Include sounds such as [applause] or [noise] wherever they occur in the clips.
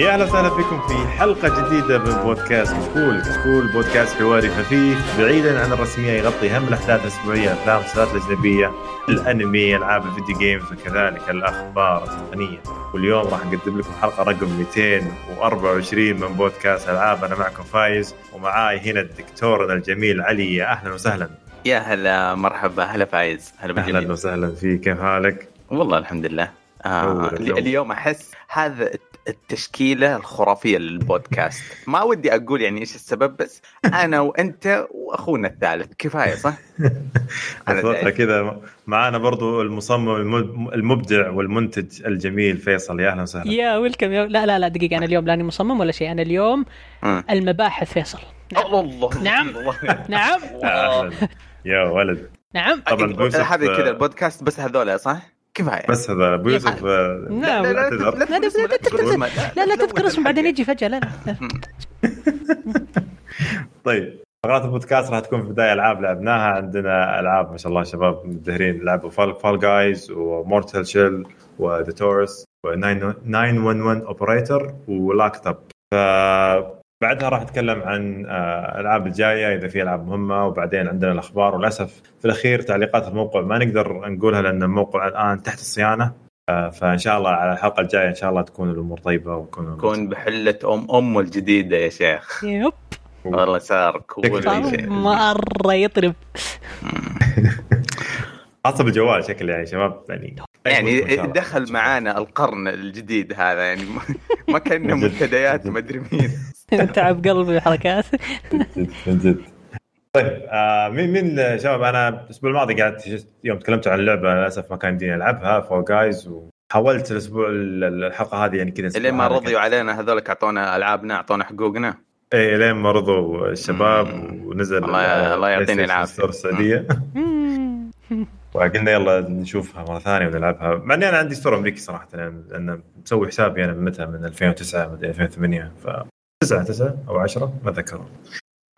يا أهلا وسهلا فيكم في حلقة جديدة من بودكاست كشكول، كشكول بودكاست حواري خفيف بعيدا عن الرسمية يغطي أهم الأحداث الأسبوعية، أفلام مسلسلات الاجنبيه، الأنمي، ألعاب ال video games وكذلك الأخبار التقنيه، واليوم راح نقدم لكم حلقة رقم 224 من بودكاست ألعاب، أنا معكم فايز ومعاي هنا الدكتور الجميل علي، يا أهلا وسهلا. يا هلا مرحبا. هلا فايز. هلا أهلا وسهلا فيك. كيف حالك؟ والله الحمد لله. آه اليوم أحس هذا التشكيلة الخرافية للبودكاست. ما ودي أقول يعني إيش السبب بس أنا وأنت وأخونا الثالث. كفاية صح؟ [laughs] أتوقع كذا. معانا برضو المصمم المبدع والمنتج الجميل فيصل. يا أهلا وسهلا. يا ويلكم. يا لا لا لا دقيقة. أنا اليوم لاني مصمم ولا شيء. أنا اليوم المباحث فيصل. نعم. الله نعم. نعم. يا ولد. نعم. طبعا هذه كذا آه، البودكاست بس هذول صح؟ كفايه بس هذا ابو يوسف لا لا لا لا لا تذكر اسمه بعدين يجي فجأة لا لا [laughs] طيب فقرات البودكاست راح تكون في بداية ألعاب لعبناها. عندنا ألعاب ما شاء الله شباب مدهرين لعبوا Fall Fall Guys و Mortal Shell و The Touryst و 911 Operator و Locked Up ف بعدها راح نتكلم عن آه، الألعاب الجاية إذا في ألعاب مهمة وبعدين عندنا الأخبار. وللأسف في الأخير تعليقات الموقع ما نقدر نقولها لأن الموقع الآن تحت الصيانة. آه، فإن شاء الله على الحلقة الجاية إن شاء الله تكون الأمور طيبة وتكون تكون بحلة أم ام الجديدة يا شيخ. yep. والله صار cool مرة يطرب. [laughs] خاصه بالجوال شكله يعني شباب يعني يعني دخل معانا القرن الجديد هذا يعني ما كنا منتديات ما أدري مين. [laughs] تعب قلبي الحركات. من جد طيب آه مين مين شباب؟ أنا الأسبوع الماضي قعدت يوم تكلمت عن اللعبه للأسف ما كان يمديني ألعبها Fall Guys وحاولت الأسبوع الحلقة هذه يعني كذا لين ما رضيوا علينا هذولك أعطونا ألعابنا أعطونا حقوقنا. إيه لين ما رضوا الشباب ونزل الله الله يعطيني العافية. السعوديه وقلنا يلا نشوفها مرة ثانية ونلعبها. مع إني أنا عندي store أمريكي صراحة لأن مسوي حسابي أنا من متى؟ من 2009 من 2008 ف 9 9 أو 10 ما أتذكر.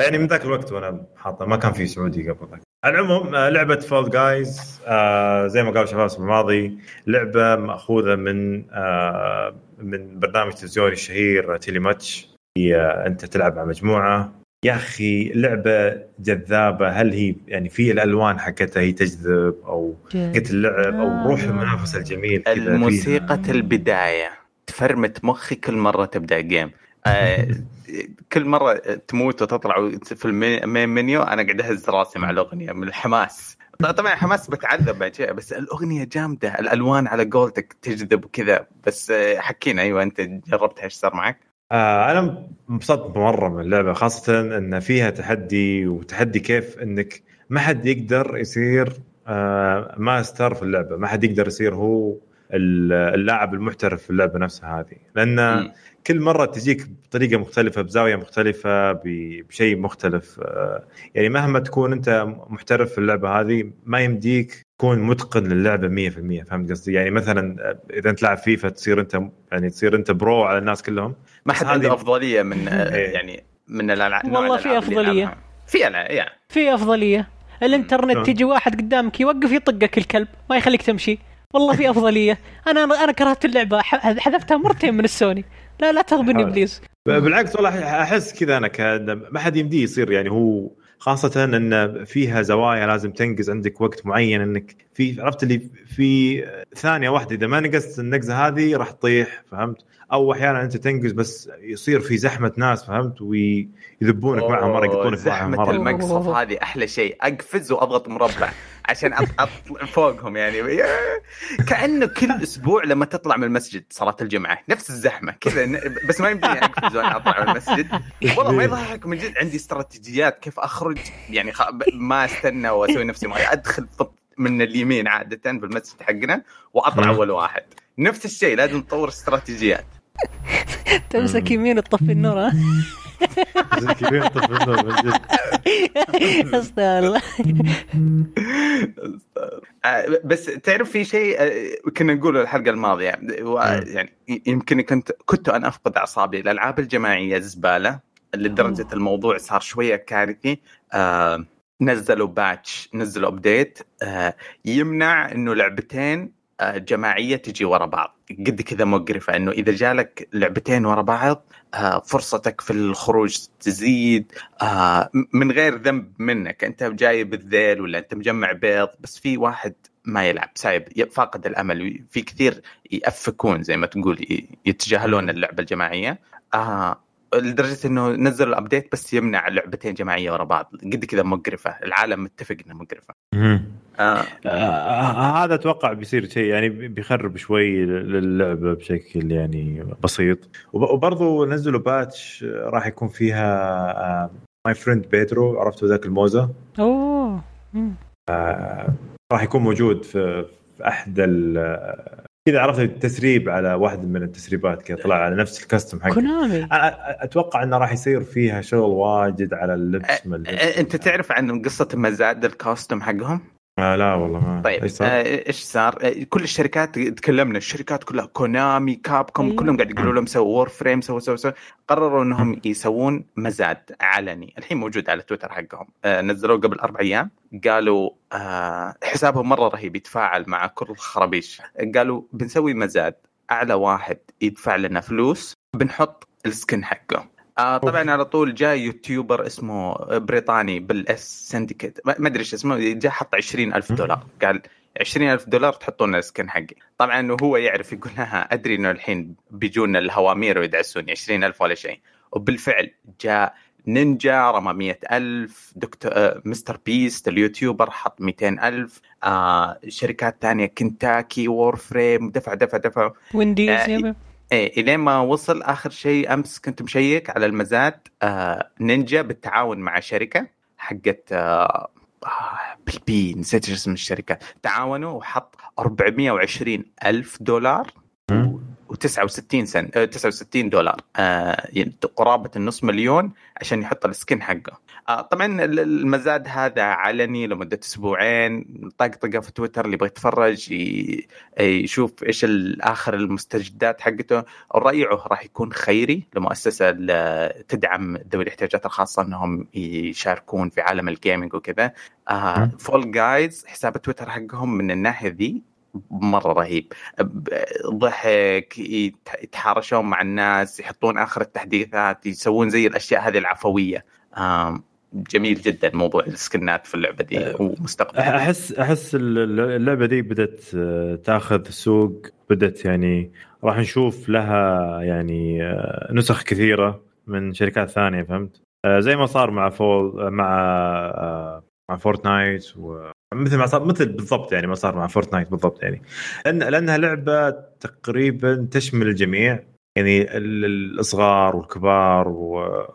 يعني من ذاك الوقت وأنا حاطه ما كان في سعودي قبل ذاك. على العموم آه، لعبة Fall Guys آه زي ما قال شباب الماضي لعبة مأخوذة من آه من برنامج تلفزيوني الشهير تيلي ماتش. هي أنت تلعب مع مجموعة. يا أخي لعبة جذابة. هل هي يعني في الألوان حقتها هي تجذب أو حقت اللعب أو روح المنافسه الجميل الموسيقى البداية. تفرمت مخي كل مرة تبدأ جيم آه [laughs] كل مرة تموت وتطلع في المين منيو أنا قاعد أهز راسي مع الأغنية من الحماس. طبعا حماس بتعذب بس الأغنية جامدة. الألوان على قولتك تجذب وكذا. بس آه، حكينا أيوه أنت جربتها إيش صار معك؟ آه أنا انبسطت مرة من اللعبة خاصة إن فيها تحدي وتحدي كيف إنك ما حد يقدر يصير آه ماستر في اللعبة ما حد يقدر يصير هو اللاعب المحترف في اللعبة نفسها هذه لأن م. كل مرة تجيك بطريقة مختلفة بزاوية مختلفة بشيء مختلف آه، يعني مهما تكون أنت محترف في اللعبة هذه ما يمديك تكون متقن للعبة 100% فهمت قصدي؟ يعني مثلا آه، إذا أنت تلعب فيفا تصير أنت يعني تصير أنت pro على الناس كلهم ما حد عنده أفضلية من آه، إيه. يعني من الالعاب والله في أفضلية. في يعني في أفضلية. الإنترنت تيجي واحد قدامك يوقف يطقك الكلب ما يخليك تمشي. والله في أفضلية. [laughs] أنا أنا كرهت اللعبة حذفتها مرتين من السوني. لا لا تغبني please. بالعكس والله أحس كذا أنا ما حد يمديه يصير يعني هو خاصة إن فيها زوايا لازم تنقز عندك وقت معين إنك في عرفت اللي في ثانية واحدة إذا ما نقزت النقزة هذه راح تطيح فهمت؟ أو أحيانا أنت تنقز بس يصير في زحمة ناس فهمت؟ ويذبونك معهم مرة يقطونك معهم مرة. زحمة المقصف هذه أحلى شيء. أقفز وأضغط مربع عشان اطلع فوقهم يعني. كأنه كل أسبوع لما تطلع من المسجد صلاة الجمعة نفس الزحمة كذا بس ما يمديني أقفز وأنا أطلع من المسجد. والله ما يضحك من جد عندي استراتيجيات كيف أخرج يعني ما أستنى وأسوي نفسي ما أدخل من اليمين عادة بالمسجد حقنا وأطلع أول واحد. نفس الشيء لازم تطور استراتيجيات. [laughs] تمسك يمين تطفي النور ها؟ [laughs] الله. آه، بس تعرف في شيء آه، كنا نقوله الحلقة الماضية. يعني يمكن كنت كنت أنا أفقد أعصابي. الألعاب الجماعية زبالة لدرجة الموضوع صار شوية كارثي. آه، نزلوا patch نزلوا update يمنع إنه لعبتين آه، جماعية تجي ورا بعض. قد كذا مقرفة إنه إذا جالك لعبتين ورا بعض آه، فرصتك في الخروج تزيد آه، من غير ذنب منك. أنت جاي بالذيل ولا أنت مجمع بيض بس في واحد ما يلعب سايب فاقد الأمل. في كثير يأفكون زي ما تقول يتجاهلون اللعبة الجماعية. آه لدرجة إنه نزل ال update بس يمنع لعبتين جماعية ورا بعض. قد كذا مقرفة. العالم متفق انها مقرفة. آه. آه هذا أتوقع بيصير شيء يعني بيخرب شوي للعبة بشكل يعني بسيط. وبرضه نزلوا patch راح يكون فيها My Friend Pedro عرفتوا ذاك الموزة؟ أوه. آه راح يكون موجود في, في أحد كذا عرفت التسريب على واحد من التسريبات كذا طلع على نفس ال costume حقه كونامي أتوقع إنه راح يصير فيها شغل واجد على اللبس من أنت تعرف عن قصة مزاد ال costume حقهم؟ آه لا والله ما طيب إيش صار؟ آه صار؟ آه كل الشركات تكلمنا الشركات كلها كونامي Capcom أيوه. كلهم قاعد يقولوا لهم سووا Warframe سووا سووا سووا. قرروا إنهم يسوون مزاد علني. الحين موجود على تويتر حقهم. آه نزلوه قبل أربع أيام. قالوا آه حسابهم مرة رهيب يتفاعل مع كل الخرابيش. قالوا بنسوي مزاد اعلى واحد يدفع لنا فلوس بنحط السكن حقه. آه طبعا على طول جاء يوتيوبر اسمه بريطاني بالإس سندكيت ما أدري إيش اسمه. جاء حط 20000 دولار. قال 20000 دولار تحطون السكن حقي. طبعا هو يعرف يقول لها أدري إنه الحين بيجونا الهوامير ويدعسوني 20000 ولا شيء. وبالفعل جاء نينجا رمى مئة ألف. دكتور آه MrBeast ال YouTuber حط مئتين ألف. آه شركات ثانية كنتاكي Warframe دفع دفع دفع. وينديز آه إيه إلين ما وصل آخر شيء أمس كنت مشيك على المزاد آه نينجا بالتعاون مع شركة حقت آه آه بالبي نسيت اسم الشركة. تعاونوا وحط 420 ألف دولار و69 سنت 69 دولار آه يعني قرابة النص مليون عشان يحط ال skin حقه. طبعا المزاد هذا علني لمدة أسبوعين طقطقه في تويتر اللي يبغى يتفرج يشوف إيش اخر المستجدات حقته. رأيه راح يكون خيري لمؤسسة تدعم ذوي الاحتياجات الخاصة إنهم يشاركون في عالم ال gaming وكذا. آه Fall Guys حساب تويتر حقهم من الناحية ذي مرة رهيب. ضحك يتحارشون مع الناس يحطون آخر التحديثات يسوون زي الأشياء هذه العفوية. جميل جدا موضوع السكنات في اللعبة دي أه، ومستقبل احس أحس اللعبة دي بدأت أه، تأخذ سوق بدأت يعني راح نشوف لها يعني أه، نسخ كثيرة من شركات ثانية فهمت؟ زي ما صار مع فول مع مع Fortnite و مثل ما صار مثل بالضبط يعني ما صار مع Fortnite بالضبط يعني. لأن لأنها لعبة تقريبا تشمل الجميع. يعني الصغار والكبار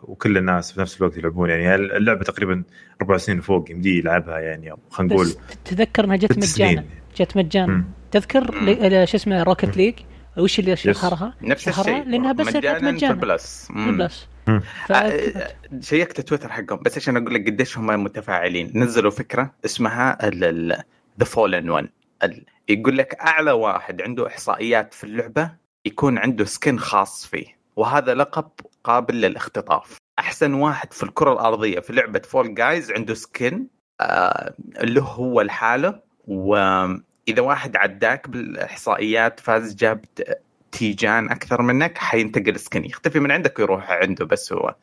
وكل الناس في نفس الوقت يلعبون. يعني اللعبة تقريبا أربع سنين فوق يمدي يلعبها يعني خلينا نقول تذكر إنها جت مجانا. جت مجانا. تذكر شو اسمه Rocket League وش اللي شهرها؟ نفس الشيء. لأنها بس مجانا مجانا. Plus Plus ف... آه، شيكت تويتر حقهم. بس عشان أقول لك قديش هم متفاعلين. نزلوا فكرة اسمها the fallen one يقول لك أعلى واحد عنده إحصائيات في اللعبة يكون عنده skin خاص فيه وهذا لقب قابل للاختطاف. أحسن واحد في الكرة الأرضية في لعبة Fall Guys عنده skin آه له هو لحاله وإذا واحد عداك بالإحصائيات فاز جاب تيجان أكثر منك حينتقل سكن يختفي من عندك ويروح عنده بس هو.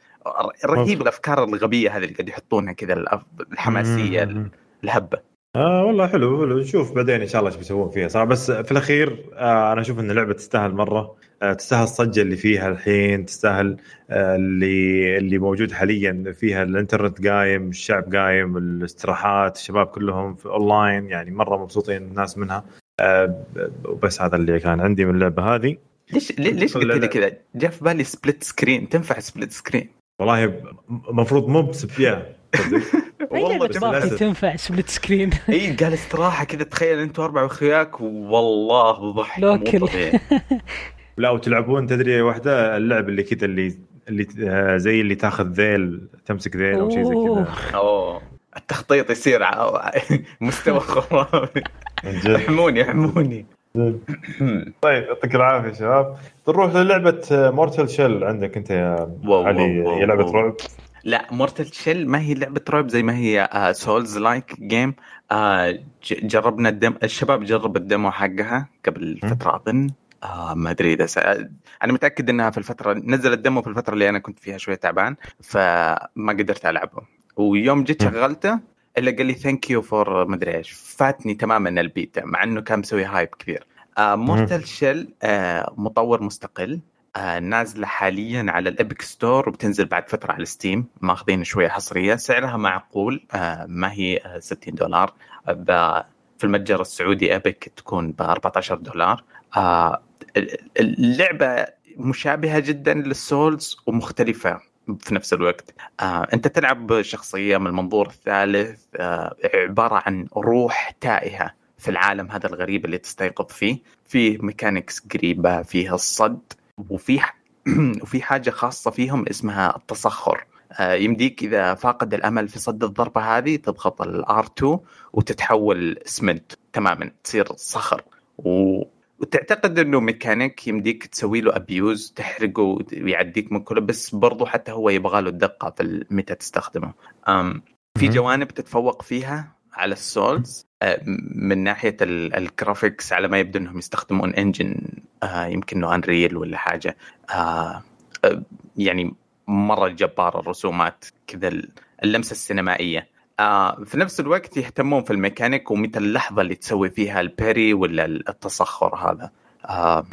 رهيب الأفكار الغبية هذه اللي قاعد يحطونها كذا الحماسية الهبة. آه والله حلو حلو. نشوف بعدين إن شاء الله إيش بيسوون فيها. صراحة بس في الأخير آه أنا أشوف إن اللعبة تستاهل مرة. آه تستاهل الصجه اللي فيها الحين تستاهل آه اللي اللي موجود حاليا فيها الإنترنت قايم الشعب قايم الاستراحات الشباب كلهم في أونلاين يعني مرة مبسوطين الناس منها. آه وبس هذا اللي كان عندي من اللعبة هذه. ليش ليش قلت لي كذا؟ جاء في بالي split screen تنفع split screen والله المفروض مو يا. [laughs] والله تنفع سبليت سكرين إي قال استراحة كذا تخيل أنتم أربع اخوياك والله ضحك local. [laughs] لا وتلعبون تدري واحدة اللعب اللي كذا اللي اللي آه، زي اللي تاخذ ذيل تمسك ذيل أو شيء زي كذا. أوه. [laughs] التخطيط يصير مستوى خرافي. احموني احموني. طيب يعطيك العافية شباب. نروح للعبة Mortal Shell عندك أنت يا علي هي لعبة رعب. لا Mortal Shell ما هي لعبة رعب زي ما هي Souls-like game جربنا ال demo الشباب جرب ال demo حقها قبل فترة أظن. آه ما أدري إذا س... أنا متأكد إنها في الفترة نزل ال demo في الفترة اللي أنا كنت فيها شوية تعبان فما قدرت ألعبه. ويوم جيت شغلته إلا قال لي thank you for مدري إيش فاتني تماما البيتا مع إنه كان مسوي hype كبير. آه Mortal Shell آه مطور مستقل. آه نازلة حاليا على ال Epic Store وبتنزل بعد فترة على Steam ماخذين شوية حصرية سعرها معقول آه ما هي 60 دولار. في المتجر السعودي Epic تكون ب 14 دولار. آه اللعبة مشابهة جدا لل Souls ومختلفة في نفس الوقت. آه، أنت تلعب شخصيه من المنظور الثالث آه، عبارة عن روح تائهة في العالم هذا الغريب اللي تستيقظ فيه. فيه mechanics قريبة فيه الصد. وفي [clears throat] وفي حاجة خاصة فيهم اسمها التصخر. آه، يمديك إذا فاقد الأمل في صد الضربة هذه تضغط ال R 2 وتتحول اسمنت تماما تصير صخر. و... وتعتقد إنه ميكانيك يمديك تسوي له abuse تحرقه ويعديك من كله بس برضو حتى هو يبغى له الدقة في متى تستخدمه. أم في جوانب تتفوق فيها؟ على ال Souls آه، من ناحية ال graphics على ما يبدو إنهم يستخدمون engine آه، يمكن إنه Unreal ولا حاجة. آه، يعني مرة جبار الرسومات كذا اللمسة السينمائية. آه في نفس الوقت يهتمون في الميكانيك ومتى اللحظة اللي تسوي فيها ال parry ولا التصخر هذا. آه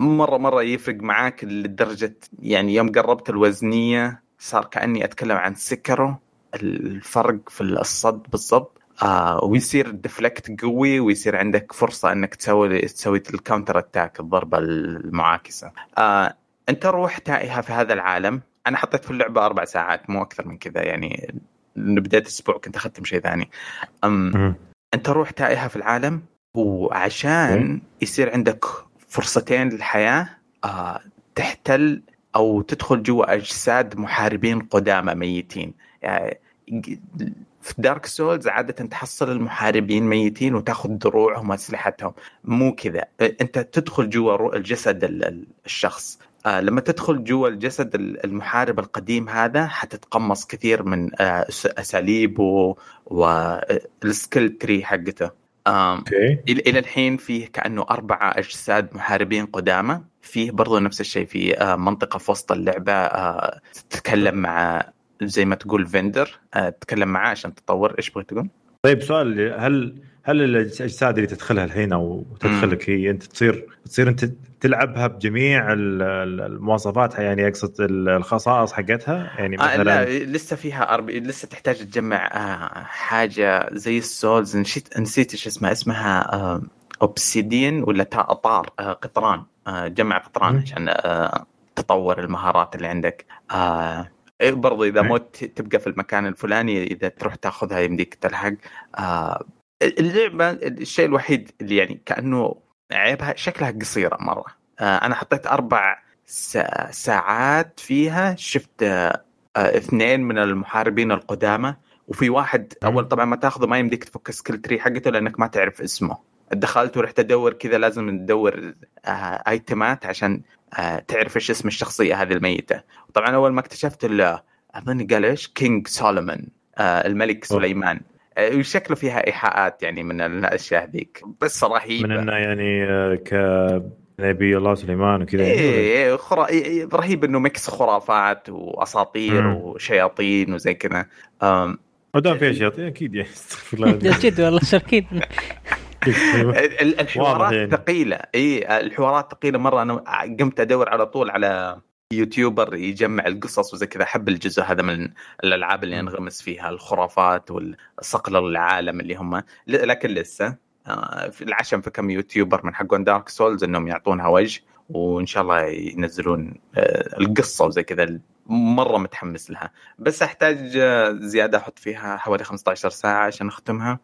مرة مرة يفرق معاك لدرجة يعني يوم قربت الوزنية صار كأني أتكلم عن Sekiro الفرق في الصد بالضبط. آه ويصير ال deflect قوي ويصير عندك فرصة إنك تسوي تسوي ال counter attack الضربة المعاكسة. آه أنت روح تائهة في هذا العالم. أنا حطيت في اللعبة أربع ساعات مو أكثر من كذا يعني بداية الأسبوع كنت اختم شيء ثاني. أم أنت روح تائهة في العالم وعشان يصير عندك فرصتين للحياة آه تحتل أو تدخل جوا أجساد محاربين قدامى ميتين. يعني في دارك سولز عادة تحصل المحاربين ميتين وتاخذ دروعهم وأسلحتهم. مو كذا. أنت تدخل جوا الجسد الشخص. آه لما تدخل جوا الجسد المحارب القديم هذا حتتقمص كثير من آه أساليبه وال skill tree حقته. أوكي. إلى الحين فيه كأنه أربع أجساد محاربين قدامى فيه برضو نفس الشيء في آه منطقة في وسط اللعبة آه تتكلم مع زي ما تقول vendor آه تتكلم معاه عشان تطور. إيش بغيت تقول؟ طيب سؤال هل هل الأجساد اللي تدخلها الحين أو تدخلك هي أنت تصير تصير أنت تلعبها بجميع المواصفات يعني أقصد الخصائص حقتها؟ يعني مثلا آه لا لسه فيها أرب... لسه تحتاج تجمع آه حاجة زي ال Souls. نسيت نسيت إيش اسمها. اسمها آه obsidian ولا tar آه قطران. آه جمع قطران عشان آه تطور المهارات اللي عندك. آه إيه، برضو إذا موت تبقى في المكان الفلاني إذا تروح تاخذها يمديك تلحق. آه اللعبة الشيء الوحيد اللي يعني كأنه عيبها شكلها قصيرة مرة. آه أنا حطيت أربع ساعات فيها شفت آه اثنين من المحاربين القدامى وفي واحد أول طبعا ما تاخذه ما يمديك تفك skill tree حقته لأنك ما تعرف اسمه. دخلت ورحت أدور كذا لازم تدور آه ايتمات عشان تعرف إيش اسم الشخصية هذه الميتة. طبعا أول ما اكتشفت أظن قال إيش؟ King Solomon آه الملك سليمان. آه، شكله فيها إيحاءات يعني من الأشياء ذيك بس رهيبة. من إنه يعني آه، ك نبي الله سليمان وكذا إيه, إيه خرا... إيه رهيب إنه mix خرافات وأساطير مم. وشياطين وزي كذا. ما دام فيها شياطين أكيد يعني جد والله شاكين. الحوارات يعني. ثقيلة. إي الحوارات ثقيلة. مرة أنا قمت أدور على طول على YouTuber يجمع القصص وزي كذا. أحب الجزء هذا من الألعاب اللي انغمس فيها الخرافات والصقل العالم اللي هم. لكن لسه آه، في العشم في كم YouTuber من حقون Dark Souls إنهم يعطونها وجه وإن شاء الله ينزلون آه، القصة وزي كذا. مرة متحمس لها. بس أحتاج آه، زيادة أحط فيها حوالي 15 ساعة عشان أختمها.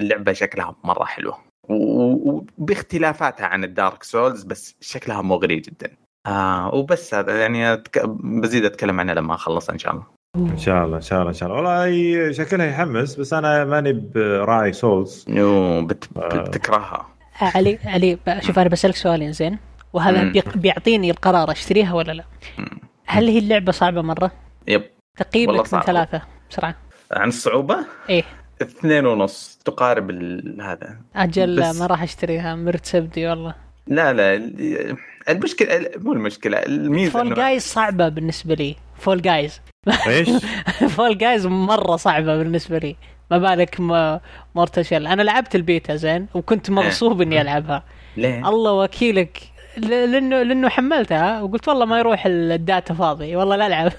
اللعبة شكلها مرة حلوة. وباختلافاتها عن ال Dark Souls بس شكلها مغري جدا. آه وبس هذا يعني أتك... بزيد أتكلم عنها لما اخلص إن شاء الله. إن شاء الله إن شاء الله إن شاء الله. والله شكلها يحمس بس أنا ماني براعي Souls. يو بت... بتكرهها. علي علي شوف أنا بسألك سؤالين زين. وهذا مم. بيعطيني القرار أشتريها ولا لا؟ مم. هل هي اللعبة صعبة مرة؟ Yep. تقييمك من صعب. ثلاثة بسرعة. عن الصعوبة؟ إيه. اثنين ونص تقارب ال- هذا. أجل بس- ما راح أشتريها مرت سبدي والله. لا لا ال- المشكلة مو المشكلة الميزة Fall إنه- Guys صعبة بالنسبة لي. Fall Guys إيش؟ [laughs] Fall Guys مرة صعبة بالنسبة لي. ما بالك ما مورتشل أنا لعبت البيتا زين وكنت مغصوب إني ألعبها. ليه؟ الله وكيلك. ل- لأنه لأنه حملتها وقلت والله ما يروح الداتا فاضي. والله لا ألعب.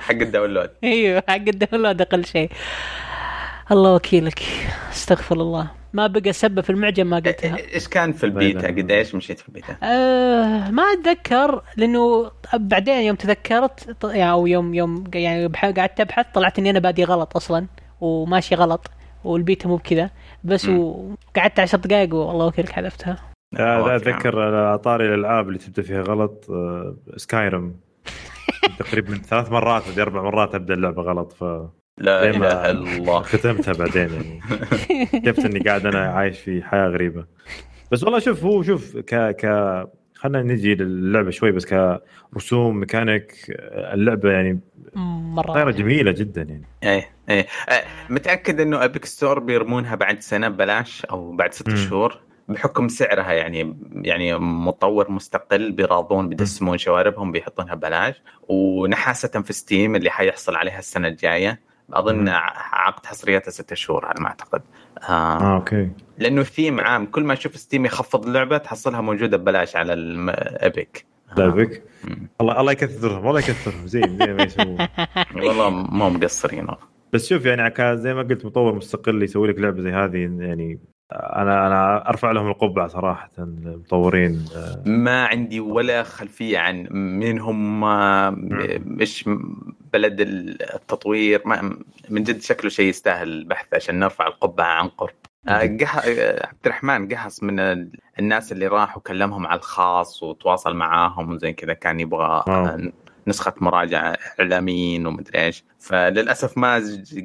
حق الداونلود. [laughs] أيوه حق الداونلود أقل شيء. الله وكيلك استغفر الله ما بقى سبه في المعجم ما قلتها إيش كان في البيتا؟ بعيدا. قد إيش مشيت في البيتا؟ أه ما أتذكر لأنه بعدين يوم تذكرت يعني أو يوم يوم يعني قعدت أبحث طلعت إني أنا بادي غلط أصلا وماشي غلط والبيتا مو بكذا بس. وقعدت عشر دقائق والله وكيلك حذفتها لا أتذكر على طاري الألعاب اللي تبدأ فيها غلط آه، Skyrim [laughs] تقريبا ثلاث مرات أربع مرات أبدأ اللعبة غلط ف لا إله إلا الله. ختمتها بعدين يعني. [laughs] شفت إني قاعد أنا عايش في حياة غريبة. بس والله شوف هو شوف ك ك خلينا نجي للعبة شوي بس كرسوم ميكانيك اللعبة يعني مرة طايره جميلة جدا يعني. إيه إيه. آه، متأكد إنه Epic Store بيرمونها بعد سنة ببلاش أو بعد ست. شهور؟ بحكم سعرها يعني يعني مطور مستقل بيراضون بيدسمون شواربهم بيحطونها ببلاش ونحاسة في Steam اللي حيحصل عليها السنة الجاية. أظن عقد حصريتها ستة شهور على ما أعتقد. آه. آه أوكي. لأنه ثيم عام كل ما تشوف Steam يخفض اللعبة تحصلها موجودة ببلاش على ال Epic لا بك مم. الله الله يكثرهم والله يكثرهم. زين زين ما يسوون. [laughs] والله مو مقصرين. بس شوف يعني زي ما قلت مطور مستقل يسوي لك لعبة زي هذه يعني أنا أنا أرفع لهم القبعة صراحة المطورين. ما عندي ولا خلفية عن مين هم إيش بلد التطوير ما من جد شكله شيء يستاهل البحث عشان نرفع القبعة عن قرب. عبد الرحمن قهص من ال- الناس اللي راح وكلمهم على الخاص وتواصل معاهم وزي كذا كان يبغى آه، نسخة مراجعة إعلاميين ومدري إيش. فللأسف ما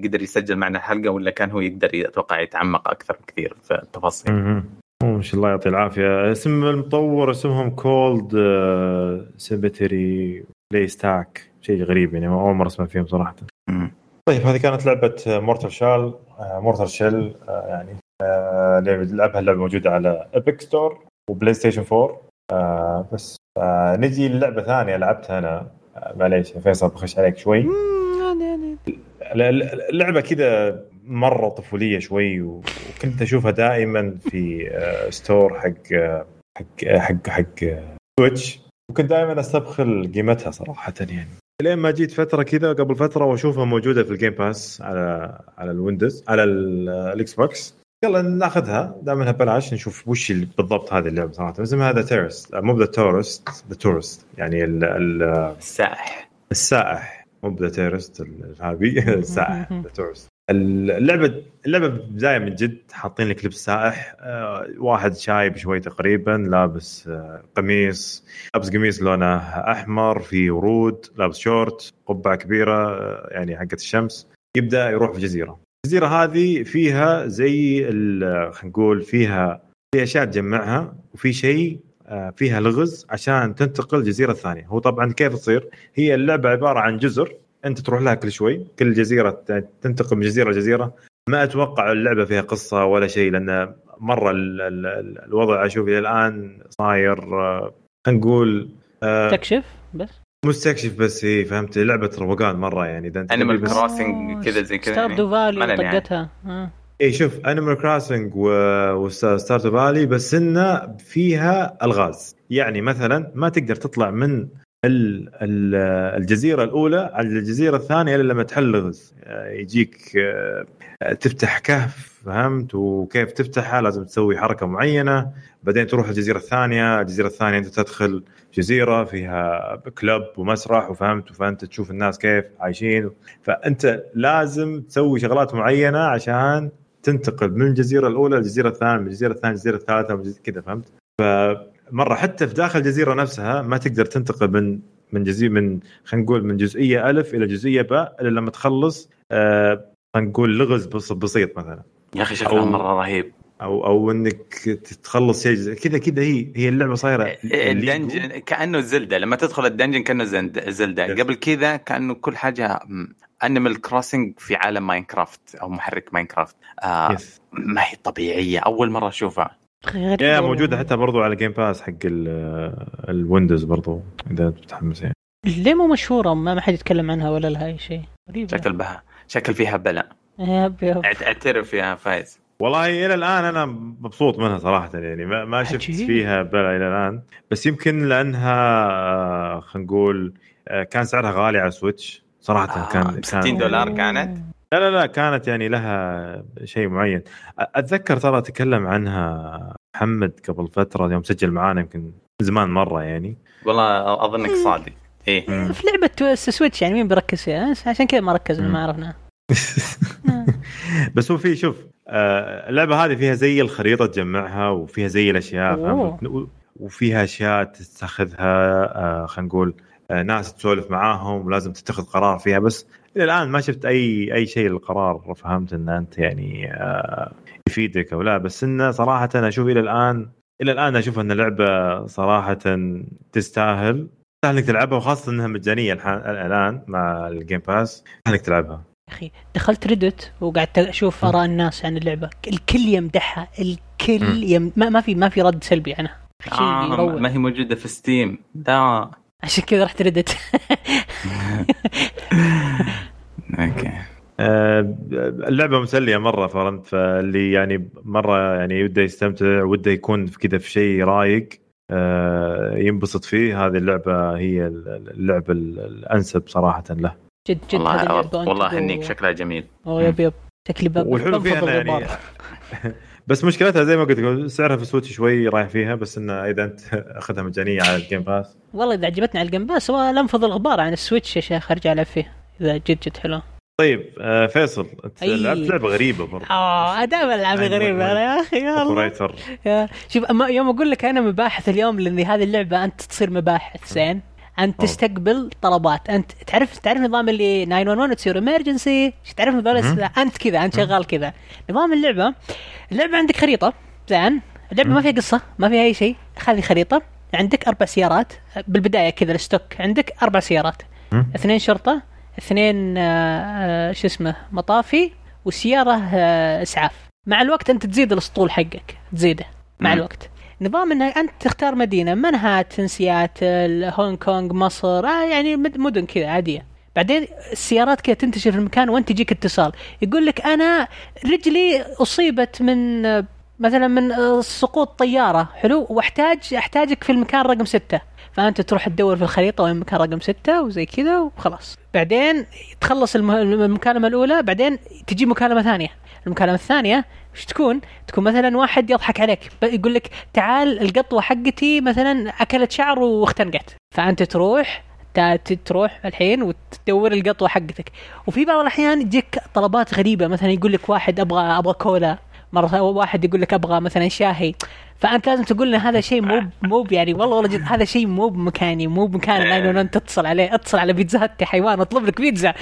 قدر يسجل معنا الحلقة ولا كان هو يقدر أتوقع يتعمق أكثر بكثير في التفاصيل. ما شاء الله يعطي العافية. اسم المطور اسمهم Cold Symmetry Playstack. شيء غريب يعني أول مرة أسمع فيهم صراحة. مم. طيب هذه كانت لعبة Mortal Shell Mortal Shell يعني آه، لعبه لعبها اللعبة موجودة على Epic Store و PlayStation 4 آه، بس آه، نجي للعبة ثانية لعبتها أنا. آه، معليش يا فيصل بخش عليك شوي. اللعبه كذا مرة طفولية شوي وكنت أشوفها دائما في آه، store حق آه، حق حق حق آه، Switch وكنت دائما أستبخل قيمتها صراحة يعني. لين ما جيت فترة كذا قبل فترة وأشوفها موجودة في ال Game Pass على على ال Windows على ال- ال Xbox. يلا ناخذها. دام انها ببلاش نشوف وش بالضبط هذه اللعبة صراحة. اسمها The Tourist مو The Touryst The Touryst يعني ال ال السائح. السائح. مو ب The Tourist ال happy السائح The Touryst اللعبه اللعبة بدايه من جد. حاطين لك لبس سائح. آه، واحد شايب شوي تقريبا لابس آه، قميص. لابس قميص لونه أحمر في ورود. لابس شورت قبعة كبيرة آه، يعني حقت الشمس. يبدأ يروح في جزيرة. الجزيرة هذه فيها زي خلينا نقول فيها في أشياء تجمعها وفي شيء آه، فيها لغز عشان تنتقل الجزيرة الثانية. هو طبعا كيف تصير؟ هي اللعبة عبارة عن جزر أنت تروح لها كل شوي كل جزيرة تنتقل من جزيرة لجزيرة. ما أتوقع اللعبة فيها قصة ولا شيء لأن مرة ال ال ال الوضع أشوف إلى الآن صاير آه، نقول آه، تكشف بس؟ مستكشف بس هي فهمت لعبة روقان مرة يعني إذا أنت بس- Crossing كذا زي كذا ستار فالي يعني. طقتها آه. اي شوف Animal Crossing و Stardew Valley بس إنه فيها ألغاز يعني مثلا ما تقدر تطلع من الجزيرة الأولى على الجزيرة الثانية الا لما تحل لغز آه، يجيك آه، تفتح كهف فهمت؟ وكيف تفتحها؟ لازم تسوي حركة معينة. بعدين تروح الجزيرة الثانية الجزيرة الثانية أنت تدخل جزيرة فيها كلب ومسرح وفهمت؟ فأنت تشوف الناس كيف عايشين. فأنت لازم تسوي شغلات معينة عشان تنتقل من الجزيرة الأولى للجزيرة الثانية من الجزيرة الثانية للجزيرة الثالثة كذا فهمت؟ فمره حتى في داخل الجزيره نفسها ما تقدر تنتقل من من جزيره من خلينا نقول من جزئية ألف إلى جزئية باء إلا لما تخلص آه خلينا نقول لغز بس بسيط مثلا. يا أخي شكلها مرة رهيب. أو أو إنك تخلص شيء كذا كذا هي هي اللعبة صايرة ال dungeon كأنه Zelda. لما تدخل ال dungeon كأنه Yes. قبل كذا كأنه كل حاجة Animal Crossing في عالم Minecraft أو محرك Minecraft آه yes ما هي طبيعية. أول مرة أشوفها. غريب يا. موجودة حتى برضو على Game Pass حق ال- ال Windows برضو إذا متحمس يعني. ليه مو مشهورة؟ ما ما حد يتكلم عنها ولا لها أي شيء. غريبة. شكل بها شكل فيها بلاء Yep yep أعت- اعترف يا فايز. والله إلى الآن أنا مبسوط منها صراحة يعني ما, ما شفت عجيب. فيها بلا إلى الآن. بس يمكن لأنها آه، خلينا نقول آه، كان سعرها غالي على Switch صراحة آه، كان ب 60 كان دولار كانت؟ لا لا لا كانت يعني لها شيء معين. أتذكر ترى تكلم عنها محمد قبل فترة يوم سجل معانا يمكن زمان مرة يعني والله اظنك صادق إيه. في لعبة سويتش يعني مين بيركز فيها عشان كذا ما ركزنا. ما عرفنا [laughs] بس هو في شوف آه، اللعبة هذه فيها زي الخريطة تجمعها وفيها زي الأشياء. فهمت؟ وفيها أشياء تتخذها آه، خلينا نقول آه، ناس تسولف معاهم ولازم تتخذ قرار فيها بس إلى الآن ما شفت أي أي شيء للقرار فهمت إن أنت يعني آه، يفيدك أو لا بس إنه صراحة أنا أشوف إلى الآن إلى الآن أشوف إن اللعبة صراحة تستاهل. تستاهل إنك تلعبها وخاصة إنها مجانية الآن مع ال Game Pass إنك تلعبها. يا أخي دخلت Reddit وقعدت أشوف آراء الناس عن اللعبة. الكل يمدحها الكل. يم... ما, ما في ما في رد سلبي عنها شيء آه ما هي موجودة في Steam لا. عشان كذا رحت Reddit [laughs] [laughs] okay. اللعبة مسلية مرة فهمت؟ فاللي يعني مرة يعني وده يستمتع وده يكون في كذا في شيء رايق آه، ينبسط فيه. هذه اللعبة هي اللعبة الأنسب صراحة له. جد جد والله والله هنيك و- شكلها جميل. oh yep yep. شكلي بب- والحلو فيها يعني. [laughs] بس مشكلتها زي ما قلت لكم سعرها في Switch شوي رايح فيها بس إنه إذا أنت [laughs] أخذها مجانية على ال Game Pass والله إذا عجبتني على ال Game Pass هو لنفض الغبار عن ال Switch يا شيخ أرجع ألعب فيه. إذا جد جد حلو. طيب آه، فيصل أنت أي. لعبت لعبة غريبة برضه. آه دائما العاب أي غريبة. أنا يا أخي يا Operator شوف أما يوم أقول لك أنا مباحث اليوم لأن هذه اللعبة أنت تصير مباحث زين؟ أنت أوه. تستقبل طلبات. أنت تعرف تعرف نظام اللي 911 تصير امرجنسي تعرف نظام. أنت كذا أنت شغال كذا. نظام اللعبة اللعبة عندك خريطة زين؟ اللعبة ما فيها قصة ما فيها أي شيء. هذه خريطه عندك أربع سيارات. بالبداية كذا الستوك عندك أربع سيارات. اثنين شرطة اثنين آه، آه، شو اسمه مطافي وسيارة آه، إسعاف. مع الوقت أنت تزيد الاسطول حقك تزيده مع. الوقت. نظام ان أنت تختار مدينة منهاتن سياتل هونغ كونغ مصر آه يعني مد- مدن كذا عادية. بعدين السيارات كذا تنتشر في المكان وأنت يجيك اتصال. يقول لك أنا رجلي أصيبت من مثلا من سقوط طيارة حلو؟ وأحتاج أحتاجك في المكان رقم ستة. فأنت تروح تدور في الخريطة وين مكان رقم ستة وزي كذا وخلاص. بعدين تخلص المه- المكالمة الأولى بعدين تجي مكالمة ثانية. المكالمة الثانية إيش تكون؟ تكون مثلا واحد يضحك عليك يقول لك تعال القطوة حقتي مثلا أكلت شعر واختنقت. فأنت تروح تروح الحين وتدور القطوة حقتك. وفي بعض الأحيان يجيك طلبات غريبة مثلا يقول لك واحد أبغى أبغى كولا. مرة واحد يقول لك أبغى مثلا شاهي. فانت لازم تقول له هذا شيء مو [laughs] مو يعني والله والله جد هذا شيء مو بمكاني مو بمكان لأنه انت تتصل عليه أتصل على بيتزا هات يا حيوان أطلب لك بيتزا.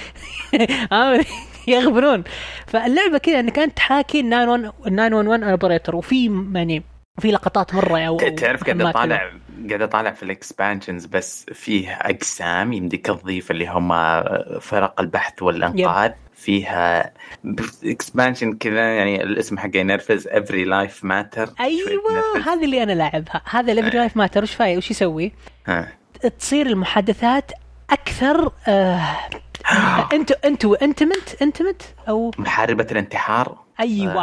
[laughs] [laughs] عارف؟ يغبنون فاللعبة كذا إنك أنت حاكي 911 Operator وفي يعني في لقطات مرة أو تعرف قاعد اطالع قاعد أطالع في ال expansions بس فيه اقسام يمديك تضيف اللي هم فرق البحث والأنقاذ. فيها expansion كذا يعني الاسم حقه ينرفز Every Life Matter أيوه هذه اللي أنا لاعبها. هذا ال Every Life Matter وش فاي وش يسوي؟ تصير المحادثات أكثر آه [gasps] أنت أنت انتمت انتمت أو محاربة الانتحار؟ أيوه.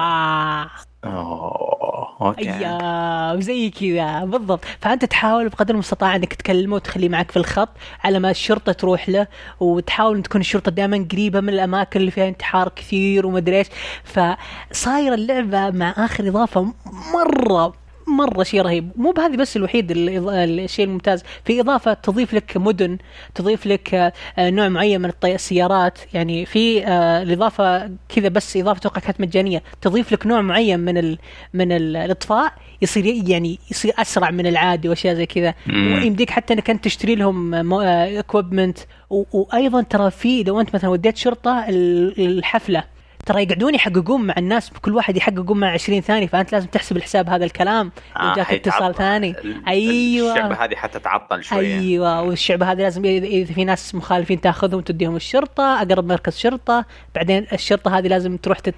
أوه. أوكي. أيوه وزي كذا بالضبط. فأنت تحاول بقدر المستطاع إنك تكلمه وتخليه معك في الخط على ما الشرطة تروح له وتحاول إن تكون الشرطة دائما قريبة من الأماكن اللي فيها انتحار كثير ومدري إيش. فصايره اللعبة مع آخر إضافة مرة مرة شيء رهيب. مو بهذه بس الوحيد الشيء الممتاز. في إضافة تضيف لك مدن تضيف لك آه، آه، نوع معين من السيارات. يعني في آه، الإضافة كذا بس إضافة أتوقع كانت مجانية. تضيف لك نوع معين من ال من ال- الإطفاء. يصير يعني يصير أسرع من العادي وأشياء زي كذا. ويمديك حتى إنك أنت تشتري لهم اكويبمنت وأيضا ترى في لو أنت مثلا وديت شرطة ال- الحفلة. ترى يقعدون يحققون مع الناس كل واحد يحققون مع 20 ثانية فأنت لازم تحسب الحساب هذا الكلام. آه، جاك. اتصال ثاني. أيوة. الشعبه هذه حتتعطل شوية. أيوه. والشعبه هذه لازم اذا في ناس مخالفين تاخذهم تديهم الشرطة أقرب مركز شرطة. بعدين الشرطة هذه لازم تروح تت...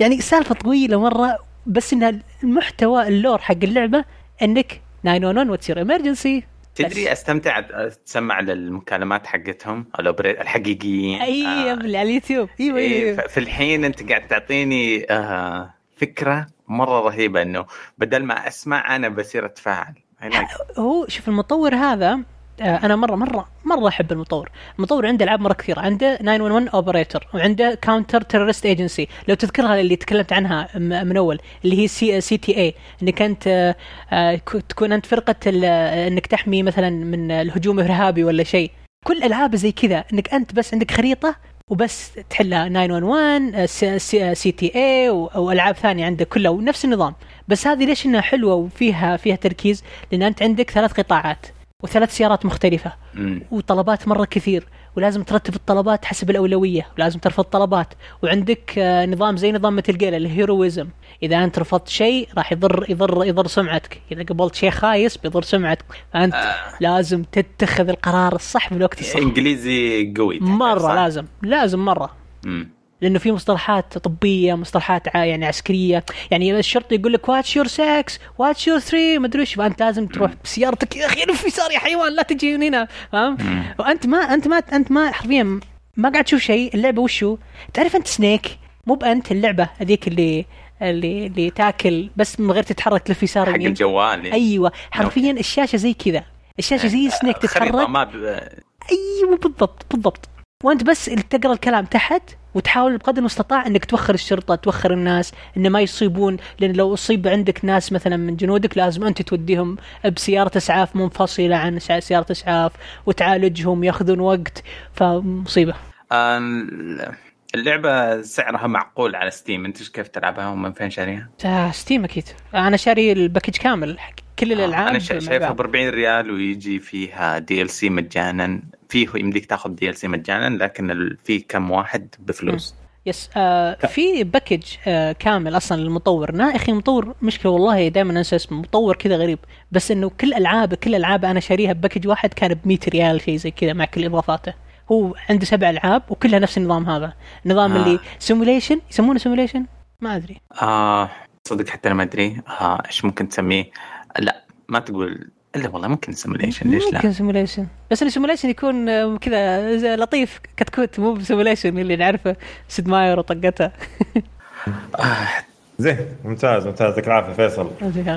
يعني سالفة طويلة مرة بس إن المحتوى اللور حق اللعبة إنك 911 وتصير امرجنسي تدري أستمتع تسمع للمكالمات حقتهم الحقيقيين. أي آه، على اليوتيوب. أيوه إيه، أيوه ف- في الحين أنت قاعد تعطيني آه فكرة مرة رهيبة إنه بدل ما أسمع أنا بصير أتفاعل. هو شوف المطور هذا أنا مره مره مرة أحب المطور. المطور عنده ألعاب مرة كثيرة. عنده 911 Operator وعنده Counter Terrorist Agency لو تذكرها اللي تكلمت عنها من أول اللي هي C CTA إنك أنت آه، آه، تكون أنت فرقة آه، إنك تحمي مثلا من الهجوم الارهابي ولا شيء. كل ألعاب زي كذا. إنك أنت بس عندك خريطة وبس تحلها. 911 CTA والعاب ثانية عندك كلها. ونفس النظام. بس هذه ليش إنها حلوة وفيها فيها تركيز؟ لأن أنت عندك ثلاث قطاعات. وثلاث سيارات مختلفة. مم. وطلبات مرة كثير. ولازم ترتب الطلبات حسب الأولوية. ولازم ترفض طلبات. وعندك آه، نظام زي نظام مثل جيل الهيرويزم إذا أنت رفضت شيء راح يضر يضر يضر سمعتك. إذا قبلت شيء خايس بيضر سمعتك. فأنت آه. لازم تتخذ القرار الصح في الوقت الصح. إنجليزي قوي. صح؟ لازم لازم مرة. مم. لأنه في مصطلحات طبية مصطلحات يعني عسكرية. يعني الشرطي يقول لك watch your 6 watch your 3 ما أدري إيش فأنت لازم تروح بسيارتك. يا أخي يسار يا حيوان لا تجي من هنا. فاهم. وأنت ما أنت ما أنت ما حرفيا ما قاعد تشوف شيء. اللعبة وشو؟ تعرف أنت Snake مو بأنت اللعبة هذيك اللي اللي اللي تاكل بس من غير تتحرك تلف يسار حق الجوال. أيوه. حرفيا الشاشة زي كذا. الشاشة زي Snake خريطه تتحرك. ما ب... أيوه بالضبط بالضبط. وانت بس تقرأ الكلام تحت وتحاول بقدر المستطاع إنك توخر الشرطة توخر الناس إن ما يصيبون لأن لو أصيب عندك ناس مثلا من جنودك لازم أنت توديهم بسيارة أسعاف منفصلة عن سيارة أسعاف وتعالجهم يأخذون وقت فمصيبة. اللعبة سعرها معقول على Steam أنت كيف تلعبها ومن فين شاريها؟ آه Steam أكيد. أنا شاري ال package كامل كل الألعاب أنا شايفها. ب 40 ريال ويجي فيها DLC مجانا. فيه يمديك تاخذ DLC مجانا لكن في كم واحد بفلوس. yes آه في package آه كامل أصلا للمطور. نا يا أخي المطور مشكلة والله دائما أنسى اسمه. مطور كذا غريب. بس إنه كل ألعاب كل ألعاب أنا شاريها ب package واحد كان ب 100 ريال شيء زي كذا مع كل إضافاته. هو عنده سبع ألعاب وكلها نفس النظام هذا. النظام آه. آه. اللي simulation يسمونه simulation ما أدري. آه صدق حتى أنا ما أدري. آه إيش ممكن تسميه؟ لا ما تقول. إلا والله ممكن simulation ليش لا؟ ممكن simulation بس ال simulation يكون آه، كذا لطيف كتكوت مو ب simulation اللي نعرفه. Sid Meier وطقتها آه زين ممتاز ممتاز. يعطيك العافية فيصل.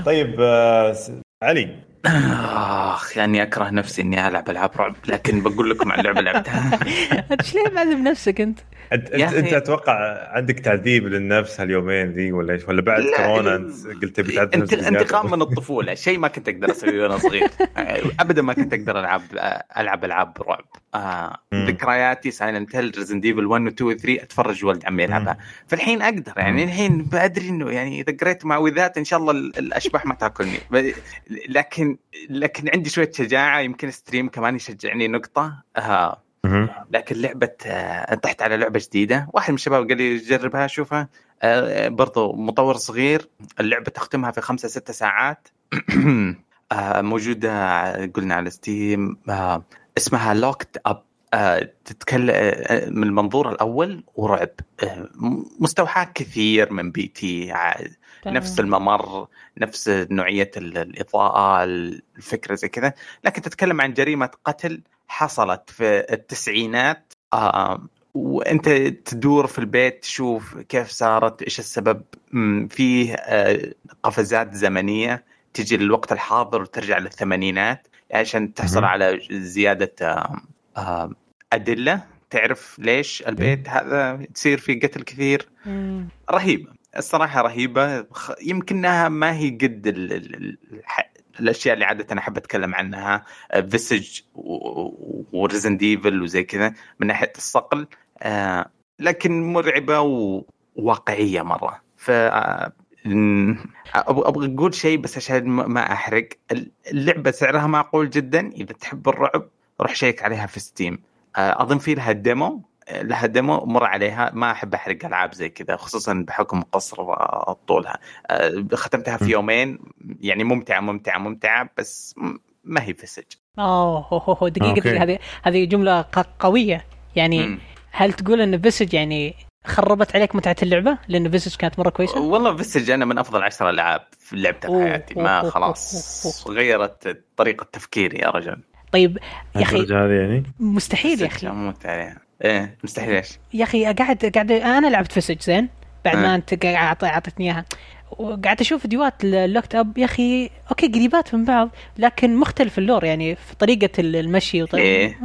طيب آه، علي. آخ يعني أكره نفسي إني ألعب ألعاب رعب لكن بقول لكم عن لعبة لعبتها. [laughs] أنت ليه معذب نفسك أنت؟ انت انت, أتوقع عندك تعذيب للنفس هاليومين ذي ولا إيش؟ ولا بعد كورونا أنت قلت تبي تعذب انت؟ انتقام من الطفولة شيء ما كنت أقدر أسويه وأنا صغير. [laughs] ابدا ما كنت أقدر العب ألعب ألعاب رعب. آه. ذكرياتي Silent Hill Resident Evil 1 و 2 و 3 أتفرج ولد عمي يلعبها. فالحين أقدر يعني الحين بدري إنه يعني إذا قريت معوذات إن شاء الله ال- الأشباح ما تأكلني. ب- لكن لكن عندي شوية شجاعة يمكن stream كمان يشجعني نقطة. آه. لكن لعبة آه، طحت على لعبة جديدة. واحد من الشباب قال لي جربها شوفها. آه، برضو مطور صغير. اللعبة تختمها في خمسة ستة ساعات. [clears throat] آه، موجودة قلنا على Steam. آه، اسمها Locked Up تتكلم آه، من المنظور الأول ورعب. آه، م- مستوحاة كثير من P.T. نفس الممر نفس نوعية ال- الإضاءة الفكرة زي كذا. لكن تتكلم عن جريمة قتل حصلت في التسعينات. آه وأنت تدور في البيت تشوف كيف صارت إيش السبب فيه آه قفزات زمنية تجي للوقت الحاضر وترجع للثمانينات عشان تحصل. على زيادة آه أدلة. تعرف ليش البيت هذا تصير فيه قتل كثير؟ مم. الصراحة رهيبة. يمكنها ما هي قد ال- ال- الأشياء اللي عادة أحب أتكلم عنها. Visage و Resident Evil وزي كذا من ناحية الصقل. آه، لكن مرعبة وواقعية مرة. ف آه، أبغى أقول شيء بس عشان ما ما أحرق. اللعبة سعرها معقول جدا. إذا تحب الرعب روح check عليها في Steam آه، أظن في لها demo لها demo مر عليها. ما أحب أحرق ألعاب زي كذا خصوصا بحكم قصر طولها. آه، ختمتها في م. يومين يعني ممتعة ممتعة ممتعة بس م- ما هي Visage. أوه هو هو هو دقيقه هذه هذه جملة ق- قوية. يعني مم. هل تقول إن Visage يعني خربت عليك متعة اللعبة؟ لأن Visage كانت مرة كويسة؟ والله Visage أنا من أفضل عشر ألعاب في لعبتها في حياتي. ما خلاص أوه، غيرت طريقة تفكيري يا رجل. طيب يا أخي يعني؟ مستحيل يا أخي. أموت عليها إيه مستحيل إيش؟ يا أخي قاعد قاعد أنا لعبت Visage زين بعد ما أه. انت أعطيتني إياها وقاعد أشوف فيديوهات ال Locked Up يا أخي أوكي قريبات من بعض لكن مختلف ال lore يعني في طريقة المشي وطريقه إيه.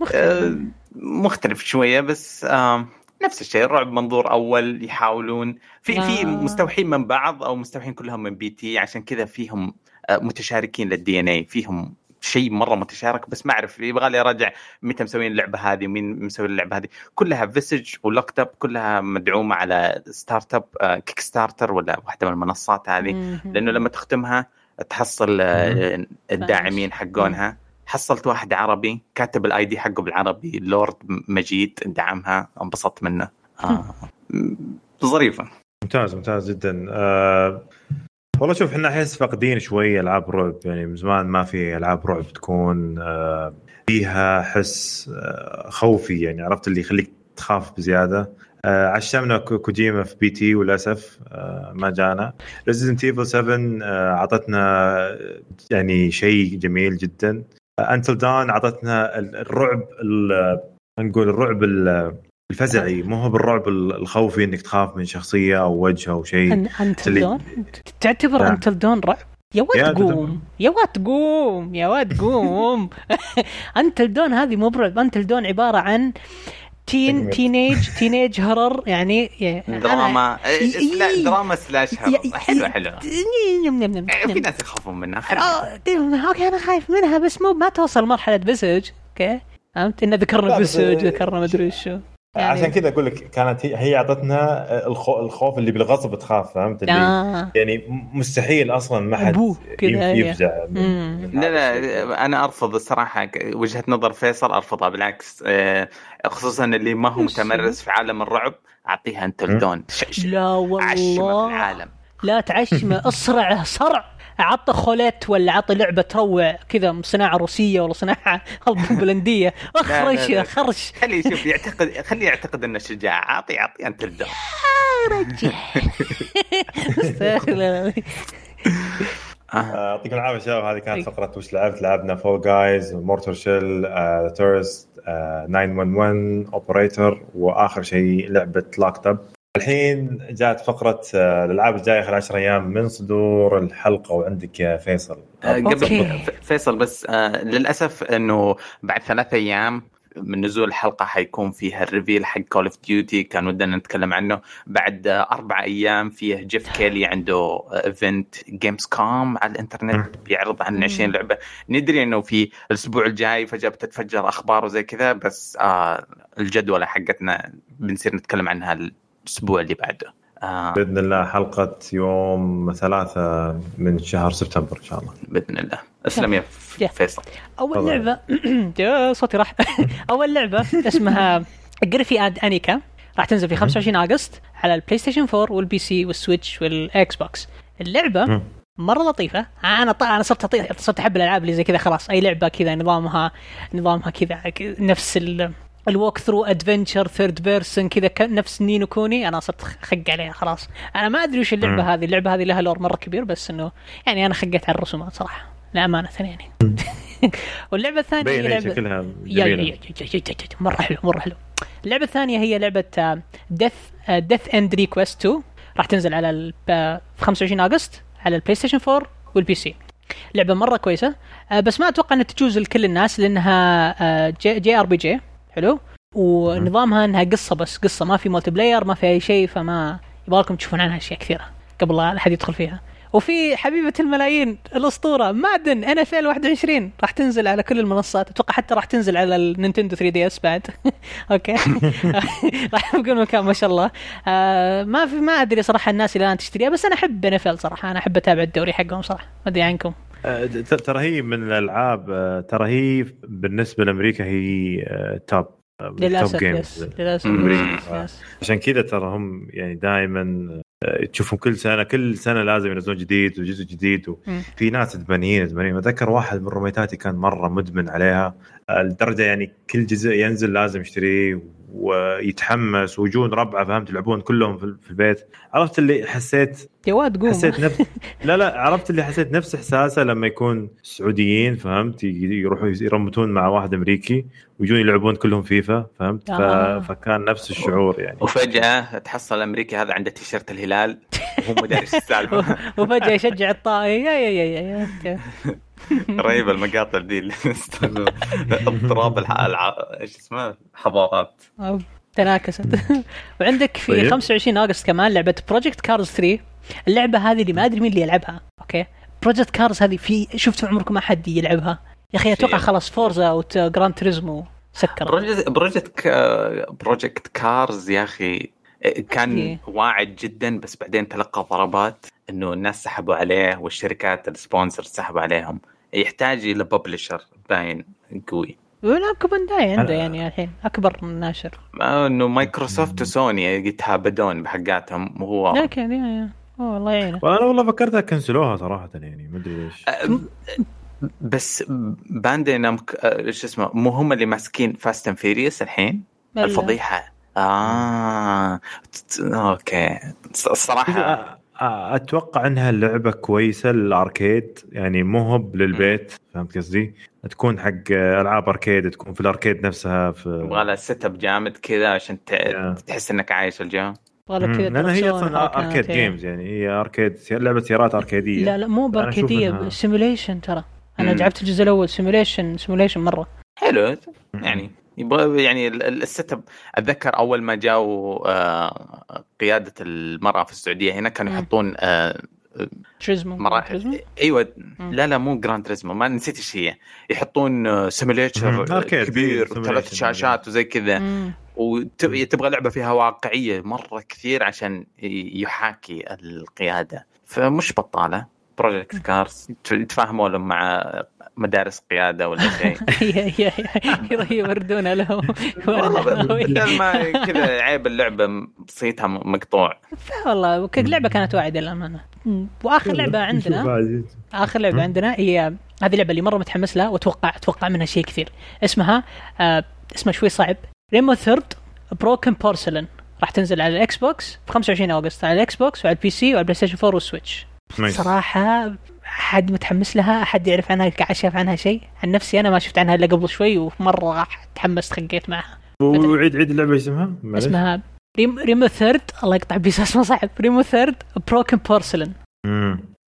مختلف آه، مختلف شوية بس آه، نفس الشيء الرعب منظور أول يحاولون في في آه. مستوحين من بعض أو مستوحين كلهم من P.T. عشان كذا فيهم آه، متشاركين لل DNA فيهم شيء مرة متشارك بس ما أعرف يبغى لي أراجع متى مسوين اللعبة هذه ومين مسوي اللعبة هذه. كلها Visage و Locked Up كلها مدعومة على startup آه، Kickstarter ولا واحدة من المنصات هذه. لأنه لما تختمها تحصل آه، الداعمين حقونها. حصلت واحد عربي كاتب ال ID حقه بالعربي لورد مجيد دعمها انبسطت منه. آه. ظريفة. ممتاز ممتاز جدا. آه والله شوف إحنا أحس فاقدين شوي ألعاب رعب. يعني من زمان ما في ألعاب رعب تكون آه فيها حس آه خوفي يعني عرفت؟ اللي يخليك تخاف بزيادة. آه عشمنا كو- كوجيما في P.T. وللأسف ما جانا. Resident Evil 7 آه أعطتنا يعني شيء جميل جدا. Until Dawn أعطتنا ال- الرعب ال- نقول الرعب ال- الفزعي مو هو بالرعب ال- الخوفي إنك تخاف من شخصية أو وجه أو شيء. أن- انتل دون تعتبر نعم. Until Dawn رعب؟ يا واد. قوم. يا واد قوم. يا واد قوم. [laughs] Until Dawn هذه مو برعب. Until Dawn عبارة عن teen. teenage teenage horror يعني [laughs] دراما. إي- سلا- إي. دراما slash horror. حلوة حلوة. نم- نم- نم- في نم. ناس يخافون منها. آه، أوكي أنا خايف منها بس مو ما توصل مرحلة بسج. أوكي؟ فهمت؟ انه ذكرنا بسج ذكرنا مدري شو. يعني- عشان كذا أقول لك كانت هي, هي أعطتنا الخو الخوف اللي بالغصب تخاف فهمت اللي آه. يعني مستحيل أصلا ما حد هي. يفزع لا. لا أنا أرفض الصراحة وجهة نظر فيصل أرفضها بالعكس آه، خصوصا اللي ما هو؟ متمرس في عالم الرعب أعطيها أنت م? الدون ش- ش- لا عشمة في والله العالم لا تعشمة اصرعه صرع عطى خوليت ولا عطى لعبة تروع كذا صناعة روسية ولا صناعة [laughs] [laughs] بولندية. لا، اخرش لا. خرش خليه يشوف يعتقد خليه يعتقد إنه شجاع. أعطي أعطي أنت الدون رجع [laughs] استغفر الله. آه، يعطيكم العافية شباب. هذه كانت فقرة وش لعبت؟ لعبنا فول جايز مورتر شيل تورست 911 اوبريتور وآخر شيء لعبة لاكت اب الحين جات فقرة آه، الألعاب الجاية خلال 10 أيام من صدور الحلقة وعندك يا فيصل. آه، قبل فيصل بس آه، للأسف إنه بعد ثلاث أيام من نزول الحلقة حيكون فيها ال reveal حق Call of Duty كان ودنا نتكلم عنه. بعد أربع أيام فيه Geoff Keighley عنده event Gamescom على الإنترنت. بيعرض عن 20 لعبة. ندري إنه في الأسبوع الجاي فجأة بتتفجر أخبار وزي كذا بس آه الجدولة حقتنا بنصير نتكلم عنها الأسبوع اللي بعده. آه. بإذن الله حلقة يوم ثلاثة من شهر سبتمبر إن شاء الله. بإذن الله. اسلم يا. فيصل. أول. لعبة [clears throat] يا صوتي راح. [laughs] أول لعبة اسمها Giraffe and Annika راح تنزل في 25 اغسطس على ال PlayStation 4 وال PC وال Switch وال Xbox اللعبة. مرة لطيفة. أنا طبعا أنا صرت أطيح صرت أحب الألعاب اللي زي كذا خلاص. أي لعبة كذا نظامها نظامها كذا نفس ال ال walkthrough adventure third person كذا نفس Ni no Kuni. أنا صرت خق عليها خلاص. أنا ما أدري وش اللعبة مم. هذه. اللعبة هذه لها lore مرة كبير بس إنه يعني أنا خقيت على الرسومات صراحة لامانه يعني. [laughs] واللعبة الثانية هي لعبه شكلها يا مرة حلو مرة حلو. اللعبة الثانية هي لعبة Death Death end re;Quest 2 راح تنزل على ال- آه، في 25 أغسطس على ال PlayStation 4 وال PC لعبة مرة كويسة. آه، بس ما أتوقع إنها تجوز لكل الناس لأنها J, JRPG حلو؟ ونظامها إنها قصة بس قصة ما في multiplayer ما في أي شيء فما يبغى لكم تشوفون عنها أشياء كثيرة قبل لا أحد يدخل فيها. وفي حبيبة الملايين الأسطورة Madden NFL 21 راح تنزل على كل المنصات. أتوقع حتى راح تنزل على ال Nintendo 3DS بعد. [laughs] أوكي. [laughs] راح بكل مكان ما شاء الله. آه ما في ما أدري صراحة الناس الآن تشتريها بس أنا أحب NFL صراحة. أنا أحب أتابع الدوري حقهم صراحة. ما أدري عنكم. ترى هي من الألعاب آه، ترى هي بالنسبة لأمريكا هي آه، top للأسف games. للأسف. عشان كذا ترى هم يعني دائما تشوفهم كل سنة كل سنة لازم ينزلون جديد وجزء جديد. وفي ناس ادمانيين ادمانيين أتذكر واحد من roommate اتي كان مرة مدمن عليها لدرجه يعني كل جزء ينزل لازم يشتريه ويتحمس ويجون ربعه فهمت يلعبون كلهم في في البيت. عرفت اللي حسيت يا واد قوم. حسيت نفس [laughs] لا لا عرفت اللي حسيت نفس إحساسه لما يكون سعوديين فهمت؟ يروحوا يرمتون مع واحد أمريكي ويجون يلعبون كلهم فيفا فهمت؟ ف... آه. فكان نفس الشعور يعني. وفجأة تحصل الامريكي هذا عنده تيشيرت الهلال وهو مدري إيش السالفة. [laughs] وفجأة يشجع الطائي يا يا يا يا يا [laughs] رهيبة المقاطع دي اللي اضطراب. إيش اسمه؟ حضارات. next [laughs] وعندك في طيب. 25 أغسطس كمان لعبة Project CARS 3 اللعبة هذه اللي ما أدري مين اللي يلعبها. أوكي؟ Project CARS هذه في شفتوا عمركم أحد يلعبها؟ يا أخي أتوقع خلاص Forza و Gran Turismo سكر Project Project. Project CARS يا أخي كان إيه. واعد جدا بس بعدين تلقى ضربات إنه الناس سحبوا عليه والشركات ال sponsor سحبوا عليهم. يحتاج إلى publisher باين قوي. و Namco Bandai عنده أنا- يعني الحين أكبر من ناشر. أنه مايكروسوفت وسوني يتهابدون بحقاتهم وهو لكن يا يا. أوه، الله يعينه. وأنا والله فكرتها كنسلوها صراحة يعني ما أدري ليش. أه، بس Bandai Namco أه، إيش اسمه مو هم اللي ماسكين Fast and Furious الحين. الفضيحة. آه. أوكي. الص- الصراحه أتوقع إنها اللعبه كويسة لل arcade يعني مو هو للبيت فهمت قصدي؟ تكون حق ألعاب arcade تكون في ال arcade نفسها في يبغى لها setup جامد كذا عشان. تحس إنك عايش الجو لأن هي أصلا arcade. games يعني هي arcade لعبة سيارات أركيدية لا لا مو بأركيدية simulation ترى أنا مم. لعبت الجزء الأول simulation simulation مرة حلو يعني يبغى يعني ال- ال- ال setup أتذكر أول ما جاوا آه، قيادة المرأة في السعودية هنا كانوا. يحطون آه، Turismo مراحل Turismo؟ أيوه مم. لا لا مو Gran Turismo ما نسيت إيش هي يحطون simulator. arcade. كبير. وثلاث شاشات وزي كذا. وتبغى لعبة فيها واقعية مرة كثير عشان يحاكي القيادة فمش بطالة Project CARS يتفاهموا لهم مع مدارس قيادة ولا [laughs] شيء. [laughs] يوردون لهم. [laughs] والله بدل ما كذا عيب اللعبة صيتها مقطوع. والله ك- اللعبه كانت واعدة للأمانة. وآخر لعبة عندنا آخر لعبة. عندنا هي هذه اللعبه اللي مرة متحمس لها وأتوقع أتوقع منها شيء كثير. اسمها آه اسمها شوي صعب. Remothered Broken Porcelain راح تنزل على ال Xbox ب 25 أغسطس على ال Xbox وعلى ال PC وعلى ال PlayStation 4 وال Switch nice. صراحة حد متحمس لها احد يعرف عنها شاف عنها شيء. عن نفسي أنا ما شفت عنها إلا قبل شوي ومرة راح تحمست خقيت معها. وعيد عيد اللعبة اسمها. اسمها Rem Remothered. الله يقطع إبليس اسمه صعب. Remothered Broken Porcelain.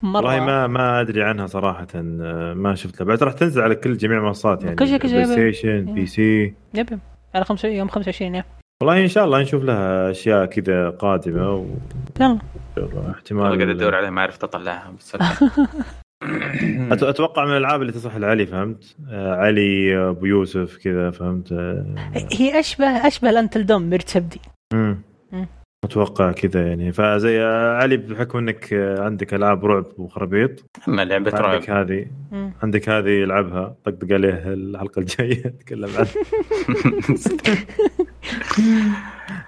مرة. والله ما ما أدري عنها صراحة آه، ما شفت لها بعد راح تنزل على كل جميع المنصات يعني كل شيء- كل شيء. PlayStation PC يب. على 25 يوم 25 يوم والله إن شاء الله نشوف لها أشياء كذا قادمة و يلا. احتمال قاعد أدور عليها ما عرفت اطلعها بس أت- [laughs] أتوقع من الألعاب اللي تصلح لعلي فهمت؟ آه علي آه، أبو يوسف كذا فهمت؟ آه هي أشبه أشبه الأنتل دوم. مم. أتوقع كذا يعني. فزي علي بحكم إنك عندك ألعاب رعب وخرابيط أما لعبة رعب. عندك هذه. عندك هذه العبها. طقطق عليه الحلقة الجاية نتكلم عنها. [laughs]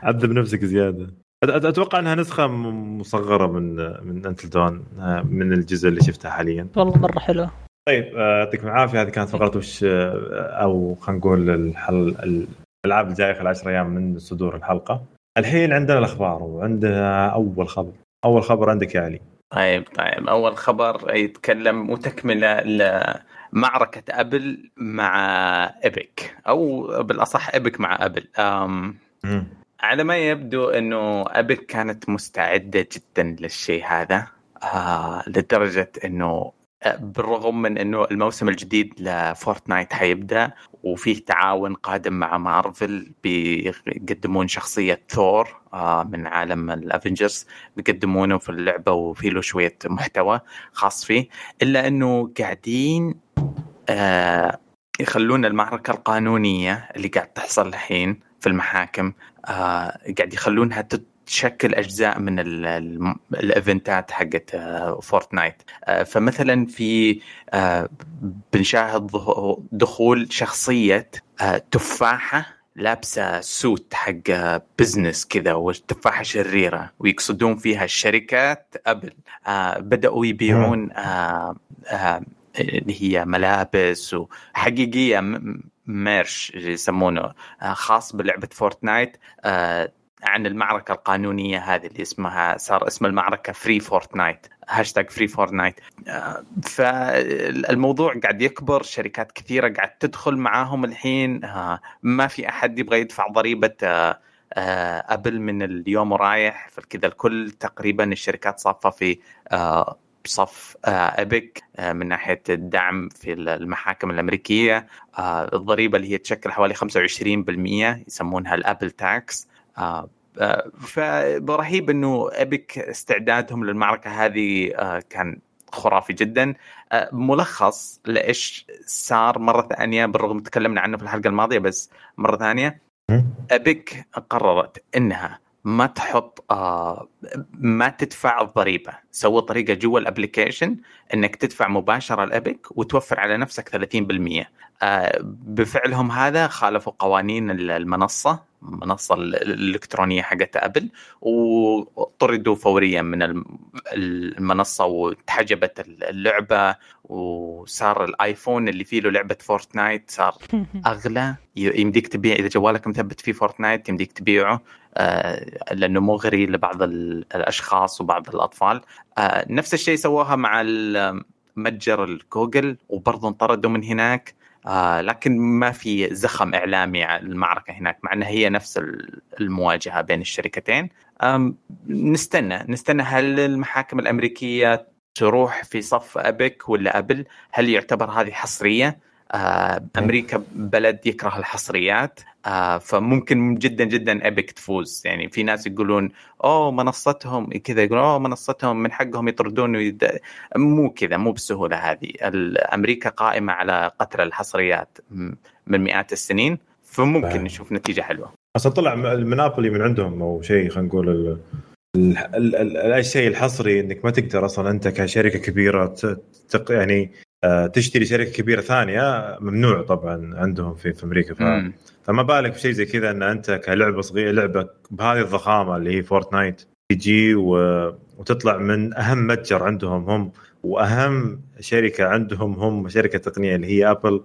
عذب نفسك زيادة. أتوقع إنها نسخة مصغرة من من انتل دون آه، من الجزء اللي شفتها حاليا. والله مرة حلوة. طيب آه، يعطيكم العافية. هذه كانت فقرة وش آه، أو خلينا نقول الحل الألعاب الجاية خلال 10 أيام من صدور الحلقة. الحين عندنا الأخبار وعندنا أول خبر. أول خبر عندك يا علي. طيب طيب. أول خبر يتكلم وتكملة لمعركه Apple مع Epic أو بالأصح Epic مع Apple. أم على ما يبدو إنه Epic كانت مستعدة جدا للشيء هذا آه لدرجة إنه آه، بالرغم من إنه الموسم الجديد ل Fortnite حيبدأ وفيه تعاون قادم مع مارفل بيقدمون شخصية ثور آه من عالم ال Avengers بيقدمونه في اللعبة وفي له شوية محتوى خاص فيه إلا إنه قاعدين آه يخلون المعركة القانونية اللي قاعد تحصل الحين في المحاكم آه قاعد يخلونها تشكل أجزاء من ال- ال- الإيفنتات حقت آه Fortnite. آه فمثلا في آه بنشاهد دخول شخصية آه تفاحة لابسة suit حق business كذا والتفاحة شريرة ويقصدون فيها الشركات Apple. آه بدأوا يبيعون آه آه اللي هي ملابس وحقيقيه merch يسمونه. آه خاص بلعبة Fortnite آه عن المعركة القانونية هذه اللي اسمها صار اسم المعركة Free Fortnite hashtag Free Fortnite فالموضوع قاعد يكبر شركات كثيرة قاعد تدخل معاهم الحين. آه، ما في أحد يبغى يدفع ضريبة آه، Apple من اليوم ورايح فكذا الكل تقريبا الشركات صافة في بصف Epic من ناحية الدعم في المحاكم الأمريكية. الضريبة اللي هي تشكل حوالي 25% يسمونها ال Apple tax. فرهيب إنه Epic استعدادهم للمعركة هذه آه، كان خرافي جدا. آه، ملخص لإيش صار مرة ثانية بالرغم تكلمنا عنه في الحلقة الماضية بس مرة ثانية. Epic قررت إنها ما تحط آه ما تدفع الضريبة. سووا طريقة جوا ال application إنك تدفع مباشرة ل Epic وتوفر على نفسك 30% آه بفعلهم هذا خالفوا قوانين المنصة. المنصه الإلكترونية حقت Apple وطردوا فوريا من المنصة وتحجبت اللعبة وصار الآيفون اللي فيه له لعبة Fortnite صار [laughs] أغلى. يمديك تبيع إذا جوالك مثبت فيه Fortnite يمديك تبيعه آه، لأنه مغري لبعض الأشخاص وبعض الأطفال. آه، نفس الشيء سووها مع متجر الجوجل وبرضه انطردوا من هناك. آه لكن ما في زخم إعلامي على المعركة هناك مع انها هي نفس المواجهة بين الشركتين. نستنى نستنى هل المحاكم الأمريكية تروح في صف أبيك ولا أبل؟ هل يعتبر هذه حصرية؟ أمريكا بلد يكره الحصريات آه فممكن جدا جدا أبيك تفوز. يعني في ناس يقولون أوه منصتهم. كذا يقولون أوه منصتهم من حقهم يطردون. ويد... مو كذا مو بالسهوله هذه. أمريكا قائمة على قتل الحصريات من مئات السنين فممكن فهم. نشوف نتيجة حلوة. أصلا طلع المنابولي من عندهم أو شيء خلينا نقول الشيء الحصري إنك ما تقدر أصلا أنت كشركة كبيرة تق يعني آه، تشتري شركة كبيرة ثانية ممنوع طبعا عندهم في في أمريكا ف... فما بالك بشيء زي كذا إن أنت كلعبة صغيرة لعبة بهذه الضخامة اللي هي Fortnite تجي و... وتطلع من أهم متجر عندهم هم وأهم شركة عندهم هم شركة تقنية اللي هي Apple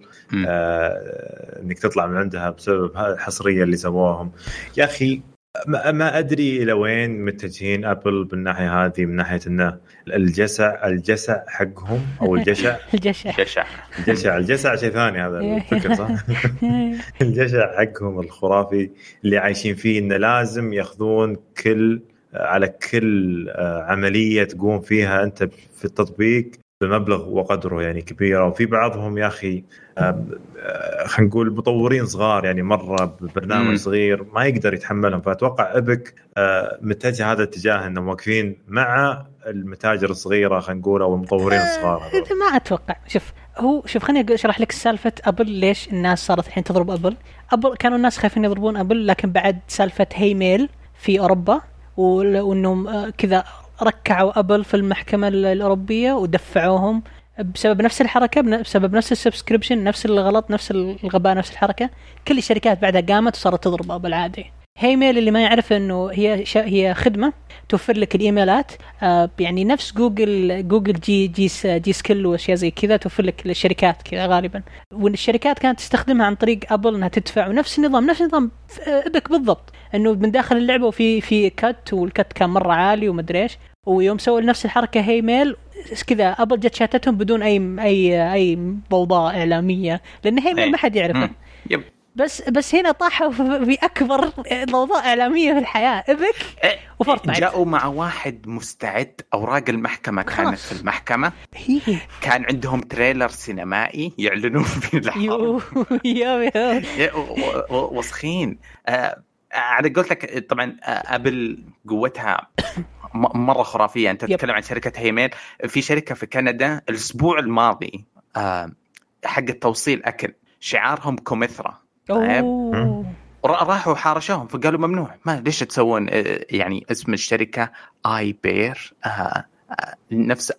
آه إنك تطلع من عندها بسبب الحصريه اللي سووهم يا أخي ما أدري إلى وين متجهين Apple بالناحيه هذه من ناحية إنه الجسع الجسع حقهم أو [laughs] الجشع. الجشع. الجشع. الجشع الجسع شيء ثاني هذا الفكر صح؟ [laughs] الجشع حقهم الخرافي اللي عايشين فيه إنه لازم يأخذون كل على كل آه، عملية تقوم فيها أنت في التطبيق. بمبلغ وقدره يعني كبيرة. وفي بعضهم يا أخي آه، خلينا نقول مطورين صغار يعني مرة ببرنامج. صغير ما يقدر يتحملهم. فأتوقع أبك آه، متجه هذا الاتجاه إنهم واقفين مع المتاجر الصغيرة خلينا نقول أو المطورين آه، الصغار ما أتوقع. شوف هو شوف خليني أشرح لك سالفة Apple ليش الناس صارت الحين تضرب Apple. Apple كانوا الناس خايفين يضربون Apple لكن بعد سالفة Hey Mail في أوروبا وإنهم كذا ركعوا Apple في المحكمة الأوروبية ودفعوهم بسبب نفس الحركة بسبب نفس ال subscription نفس الغلط نفس الغباء نفس الحركة. كل الشركات بعدها قامت وصارت تضرب Apple عادي. Hey Mail اللي ما يعرف إنه هي هي خدمة توفر لك الإيميلات. آه يعني نفس جوجل جوجل جي جي جي سكيل وأشياء زي كذا توفر لك للشركات كذا غالبا. والشركات كانت تستخدمها عن طريق Apple إنها تدفع. ونفس النظام نفس النظام Epic بالضبط. إنه من داخل اللعبة وفي في cut وال cut كان مرة عالي ومدري إيش. ويوم سووا نفس الحركة Hey Mail كذا Apple جت شاتتهم بدون أي أي أي ضوضاء إعلامية لأن Hey Mail ما حد يعرفه yep. بس بس هنا طاحوا [laughs] في أكبر ضوضاء إعلامية في الحياة Epic إيه، و Fortnite. جاءوا مع واحد مستعد أوراق المحكمة كانت في المحكمة. كان عندهم trailer سينمائي يعلنون [laughs] فيه الحرب وسخين. آه، على قولتك طبعا آه، Apple قوتها مرة خرافية. أنت تتكلم عن شركة Hey Mail. في شركة في كندا الأسبوع الماضي آه، حق توصيل أكل شعارهم كمثرى. طيب. راحوا حارشوهم فقالوا ممنوع. ما ليش تسوون آه، يعني اسم الشركة iPear آه آه، نفس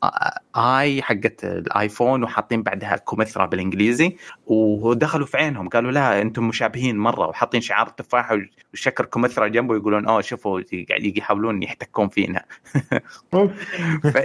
i حقت ال iPhone وحاطين بعدها كمثرى بالإنجليزي ودخلوا في عينهم قالوا لا أنتم مشابهين مرة وحاطين شعار التفاحه وشكل كمثرى جنبه يقولون أوه شوفوا قاعد يحاولون يحتكون فينا. [laughs] ف...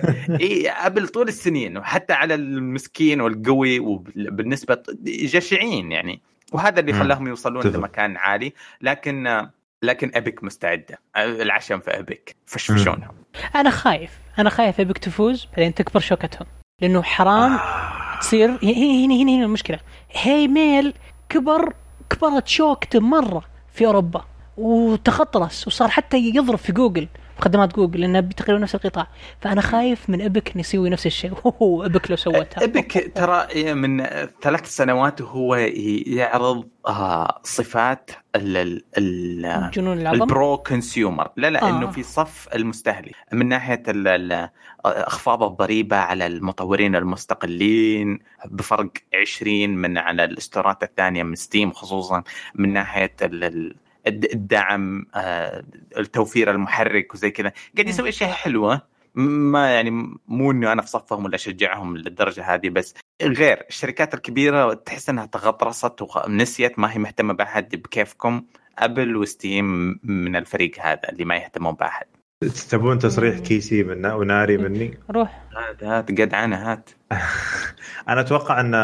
Apple طول السنين وحتى على المسكين والقوي وبالنسبة جشعين يعني. وهذا اللي خلاهم يوصلون لمكان عالي. لكن لكن أبيك مستعدة. العشم في أبيك. فشفشونهم أنا خايف. أنا خايف أبيك تفوز بعدين تكبر شوكتهم. لأنه حرام آه. تصير. هنا هنا هنا, هنا المشكلة. هي ميل كبر كبرت شوكته مرة في أوروبا وتخطرس وصار حتى يضرب في جوجل. خدمات جوجل لانها تقريبا نفس القطاع. فأنا خايف من أبك إنه يسوي نفس الشيء. [laughs] هو أبك لو سوتها. أبك ترى من ثلاث سنوات وهو يعرض آه صفات ال ال جنون العظم؟ ال pro-consumer. لا لا آه. انه في صف المستهلك. من ناحية أخفاض الضريبة على المطورين المستقلين بفرق 20 من على الاستورات الثانية من Steam خصوصا من ناحية ال الدعم آه، التوفير المحرك وزي كذا. قاعد يسوي أشياء حلوة. ما يعني مو انه أنا في صفهم ولا أشجعهم للدرجة هذه بس غير الشركات الكبيرة تحس إنها تغطرست ونسيت ما هي مهتمة بأحد بكيفكم. أبل وستيم من الفريق هذا اللي ما يهتمون بأحد. تبون تصريح كيسي من وناري مني؟ روح هات هات جدعنه هات [laughs] أنا أتوقع أن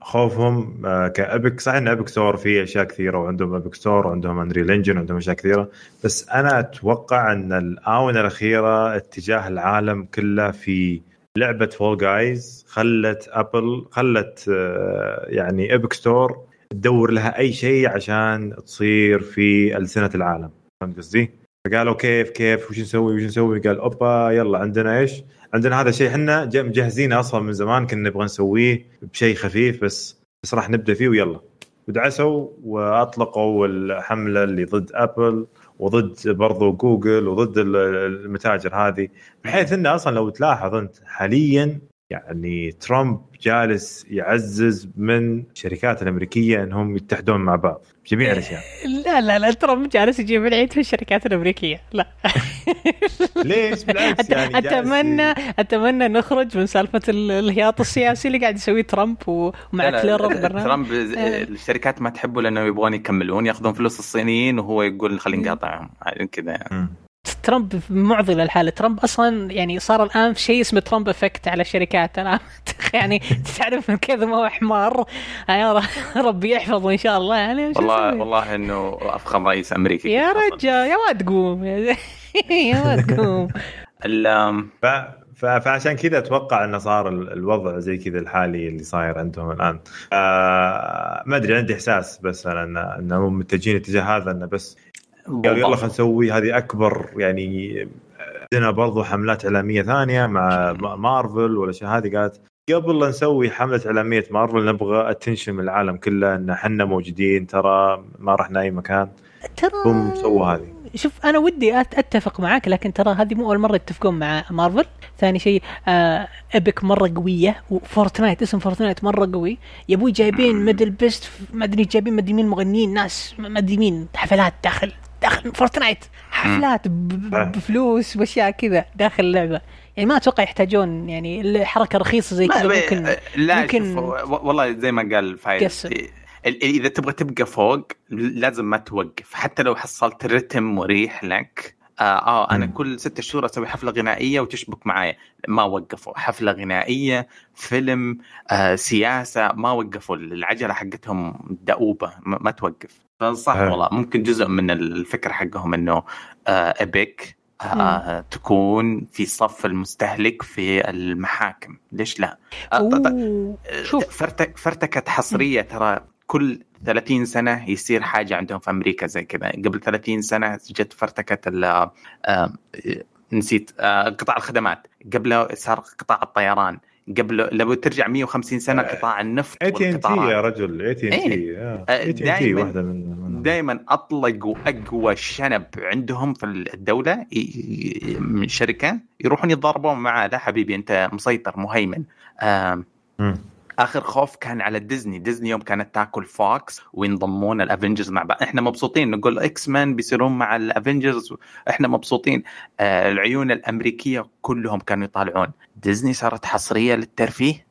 خوفهم آه، كابك صحيح أن ابك ستور فيه أشياء كثيرة وعندهم ابك ستور وعندهم انريل انجن وعندهم أشياء كثيرة بس أنا أتوقع أن الآونة الأخيرة اتجاه العالم كله في لعبة Fall Guys خلت Apple خلت آه، يعني Epic Store تدور لها أي شيء عشان تصير في ألسنة العالم فهمت قصدي؟ فقالوا كيف كيف؟ وش نسوي؟ وش نسوي؟ قال أوبا يلا عندنا إيش؟ عندنا هذا الشيء إحنا مجهزينه أصلا من زمان كنا نبغى نسويه بشيء خفيف بس بس راح نبدأ فيه ويلا. ودعسوا وأطلقوا الحملة اللي ضد Apple وضد برضو جوجل وضد المتاجر هذه بحيث إنه أصلا لو تلاحظ أنت حاليا يعني ترامب جالس يعزز من الشركات الأمريكية إنهم يتحدون مع بعض جميع الأشياء. لا لا لا ترامب جالس يجيب العيد في الشركات الأمريكية لا. [laughs] ليش؟ بالعكس يعني أتمنى أتمنى نخرج من سالفة الهياط السياسي اللي قاعد يسويه ترامب ومع كلير ترامب آه. الشركات ما تحبه لأنه يبغون يكملون ياخذون فلوس الصينيين وهو يقول خلينا نقاطعهم كذا يعني. ترامب معضلة الحاله ترامب أصلا يعني صار الآن في شيء اسمه ترامب إفكت على الشركات أنا [laughs] يعني تعرف من كذا ما هو حمار. يعني ربي يحفظه إن شاء الله. يعني والله والله إنه أفخم رئيس امريكي يا رجال يا واد قوم [laughs] يا واد قوم فعشان كذا أتوقع إنه صار الوضع زي كذا الحالي اللي صاير عندهم الآن. آه ما أدري عندي إحساس بس أنا انهم متجهين اتجاه هذا إنه بس قالوا يلا خلينا نسوي هذه أكبر يعني عندنا برضو حملات إعلامية ثانية مع مارفل والاشياء هذه قالت قبل لا نسوي حملة إعلامية مارفل نبغى attention من العالم كله إن إحنا موجودين ترى ما رحنا اي مكان. ترى هم سووا هذه. شوف أنا ودي أتفق معاك لكن ترى هذه مو أول مرة يتفقون مع مارفل. ثاني شيء آه Epic مرة قوية و Fortnite اسم Fortnite مرة قوي. يا أبوي جايبين MDLBEAST ما أدري جايبين ما ادري مين مغنيين ناس ما أدري مين حفلات داخل. Fortnite. حفلات بفلوس وأشياء كذا داخل اللعبة. يعني ما أتوقع يحتاجون يعني الحركة رخيصة زي كذا. ممكن لا ممكن والله زي ما قال فايز إذا تبغى تبقى فوق لازم ما توقف. حتى لو حصلت رتم مريح لك آه, آه أنا كل ستة شهور أسوي حفلة غنائية وتشبك معايا. ما وقفوا. حفلة غنائية فيلم آه سياسة ما وقفوا. العجلة حقتهم دؤوبة ما توقف. فصح والله ممكن جزء من الفكرة حقهم إنه آه ابيك آه تكون في صف المستهلك في المحاكم. ليش لا؟ آه شوف. فرتك فرتكت حصرية ترى كل 30 سنة يصير حاجة عندهم في أمريكا زي كذا. قبل 30 سنة جت فرتكت آه نسيت آه قطاع الخدمات. قبله صار قطاع الطيران. قبل لو ترجع 150 سنة آه، قطاع النفط اي تي ان تي يا رجل اي تي ان تي اي واحدة من دائما اطلقوا اقوى شنب عندهم في الدولة من شركة يروحون يتضاربون معاه لا حبيبي أنت مسيطر مهيمن. آخر خوف كان على Disney. Disney يوم كانت تاكل Fox وينضمون ال Avengers مع بعض. إحنا مبسوطين. نقول X-Men بيصيرون مع ال Avengers إحنا مبسوطين. آه العيون الأمريكية كلهم كانوا يطالعون. ديزني صارت حصرية للترفيه.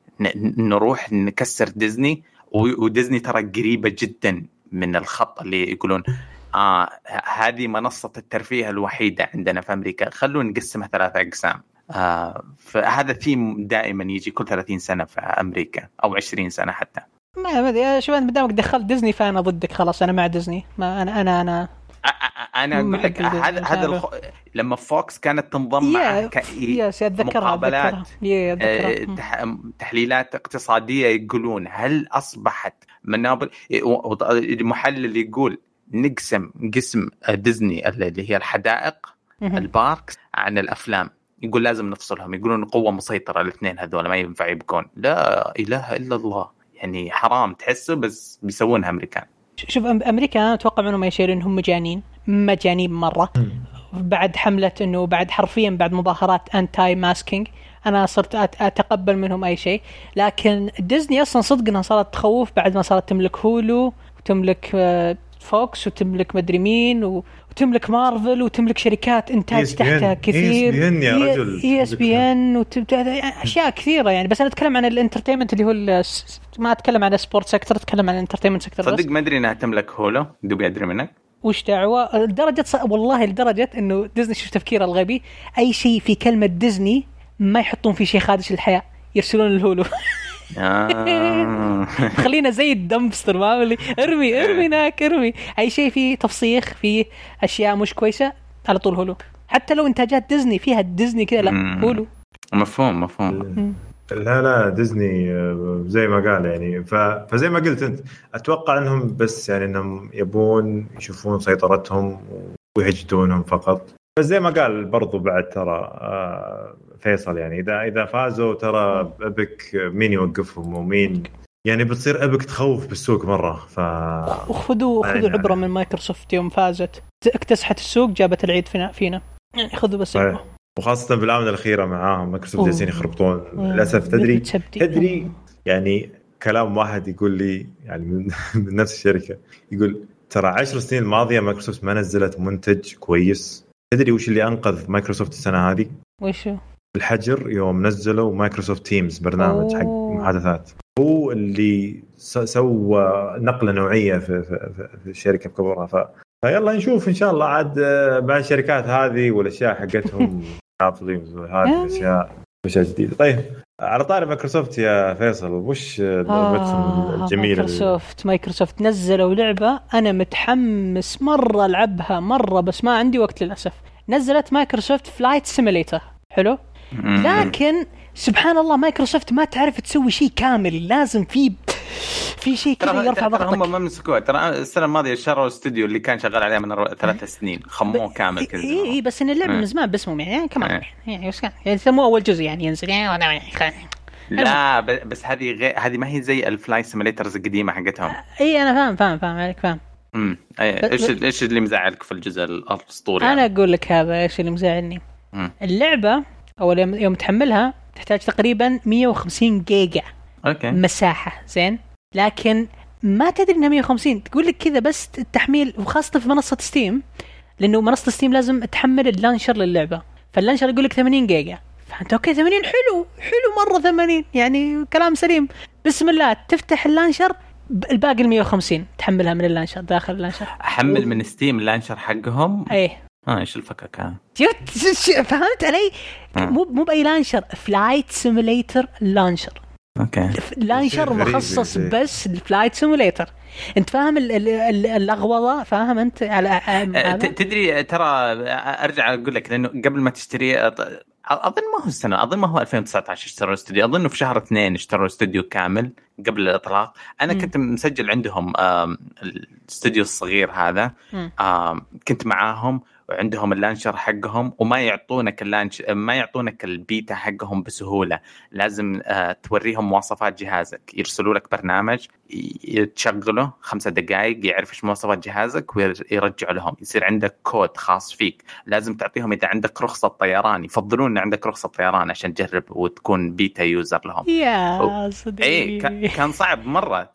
نروح نكسر ديزني. وديزني ترى قريبة جدا من الخط اللي يقولون آه هذه منصة الترفيه الوحيدة عندنا في أمريكا. خلونا نقسمها ثلاثة أقسام. آه فهذا ثيم دائما يجي كل 30 سنة في أمريكا أو 20 سنة حتى. ما ما ادري شوف انت دامك دخلت ديزني فأنا ضدك خلاص أنا مع ديزني. ما أنا أنا أنا. أنا أقول لك هذا هذا الخ... لما فوكس كانت تنضم مع يا ك... yes اتذكرها مقابلات. اتذكرها يا آه، تح... تحليلات اقتصادية يقولون هل أصبحت منابر المحلل يقول نقسم قسم ديزني اللي هي الحدائق. ال parks عن الأفلام. يقول لازم نفصلهم يقولون قوة مسيطرة الاثنين هذول ما ينفع يبقون. لا إله إلا الله. يعني حرام تحسه بس بيسوونها أمريكان. شوف أم- أمريكا أنا أتوقع منهم اي شيء انهم مجانين مجانين مرة. بعد حملة إنه بعد حرفيا بعد مظاهرات anti-masking أنا صرت أت- أتقبل منهم أي شيء. لكن ديزني أصلا صدق إنها صارت تخوف بعد ما صارت تملك Hulu وتملك آه، فوكس وتملك مدري مين و- وتملك مارفل وتملك شركات إنتاج ESPN. تحتها كثير ESPN يا رجل. ESPN أشياء كثيرة يعني بس أنا أتكلم عن ال entertainment اللي هو ال- ما أتكلم عن ال sport sector أتكلم عن ال entertainment sector صدق ما أدري إنها تملك Hulu دوبي أدري منك وش دعوة لدرجة ص... والله لدرجة إنه ديزني شوف تفكيره الغبي أي شيء في كلمة ديزني ما يحطون فيه شيء خادش للحياء يرسلون ال Hulu. [laughs] [laughs] خلينا زي ال dumpster ما اللي ارمي ارمي هناك ارمي. أي شيء فيه تفسيخ فيه أشياء مش كويسة على طول Hulu. حتى لو إنتاجات ديزني فيها ديزني كذا لا. Hulu. مفهوم مفهوم. لا لا ديزني آه، زي ما قال يعني. فزي ما قلت أنت أتوقع إنهم بس يعني إنهم يبون يشوفون سيطرتهم ويهجدونهم فقط. بس زي ما قال برضو بعد ترى آه، فيصل يعني اذا إذا فازوا ترى أبك مين يوقفهم ومين يعني بتصير أبك تخوف بالسوق مرة ف وخذوا خذوا يعني- عبرة من مايكروسوفت يوم فازت اكتسحت السوق جابت العيد فينا فينا يعني خذوا بس. عبرة. وخاصة بالآونة الأخيرة معاهم مايكروسوفت. جالسين يخربطون. للأسف تدري. تدري يعني كلام واحد يقول لي يعني من, [laughs] من نفس الشركة يقول ترى عشر سنين الماضية مايكروسوفت ما نزلت منتج كويس تدري وش اللي أنقذ مايكروسوفت السنة هذه؟ وشو؟ الحجر يوم نزلوا مايكروسوفت Teams برنامج حق. محادثات هو اللي سوى نقلة نوعية في, في, في- في الشركة بكبرها ف... فيلا نشوف إن شاء الله عاد آه، مع الشركات هذه والأشياء حقتهم [laughs] هذه الاشياء أشياء جديدة طيب على طاري مايكروسوفت يا فيصل وش لعبتهم آه الجميلة؟ مايكروسوفت مايكروسوفت نزلوا لعبة أنا متحمس مرة ألعبها مرة بس ما عندي وقت للأسف. نزلت مايكروسوفت Flight Simulator حلو؟ لكن سبحان الله مايكروسوفت ما تعرف تسوي شيء كامل. لازم في في شيء كذا يرفع ترى هم ضغطك ما مسكوها. ترى السنة الماضية شروا الاستوديو اللي كان شغال عليه من أربع- ثلاث سنين. خموه كامل كذا اي اي بس إن اللعبة إيه. من زمان باسمهم يعني, كمان. إيه. يعني بس يعني مو أول جزء يعني ينزل. يعني لا بس هذه غير هذه ما هي زي ال Flight Simulators القديمة حقتهم. اي أنا فاهم فاهم فاهم عليك فاهم. امم إيش إيش اللي مزعلك في الجزء الأسطوري؟ أنا؟ أقول لك هذا إيش اللي مزعلني. اللعبة أول يوم تحملها تحتاج تقريبا 150 جيجا Okay. مساحة زين؟ لكن ما تدري إنها 150 تقول لك كذا بس التحميل وخاصة في منصة Steam لأنه منصة Steam لازم تحمل ال launcher للعبة. فال launcher يقول لك 80 جيجا. فأنت okay 80 حلو حلو مرة 80 يعني كلام سليم. بسم الله تفتح ال launcher الباقي ال 150 تحملها من ال launcher داخل ال launcher. أحمل من Steam ال launcher حقهم؟ إيه. آه إيش الفكك هذا؟ [laughs] فهمت علي؟ آه. مو مو بأي launcher Flight Simulator launcher okay. launcher مخصص بس ال Flight Simulator أنت فاهم ال- ال- ال- اللغوضه فاهم أنت؟ على أه، تدري ترى أرجع أقول لك لأنه قبل ما تشتري أظن ما هو السنة أظن ما هو 2019 اشتروا الاستوديو أظن في شهر اثنين اشتروا استوديو كامل قبل الإطلاق. أنا مم. كنت مسجل عندهم الاستوديو الصغير هذا. كنت معاهم. وعندهم ال launcher حقهم وما يعطونك ال launch ما يعطونك البيتا حقهم بسهولة. لازم آه، توريهم مواصفات جهازك. يرسلوا لك برنامج تشغله خمسة دقائق يعرف إيش مواصفات جهازك ويرجع لهم. يصير عندك كود خاص فيك. لازم تعطيهم إذا عندك رخصة طيران يفضلون إن عندك رخصة طيران عشان تجرب وتكون beta user لهم. يا صديقي. إيه كان- صعب مرة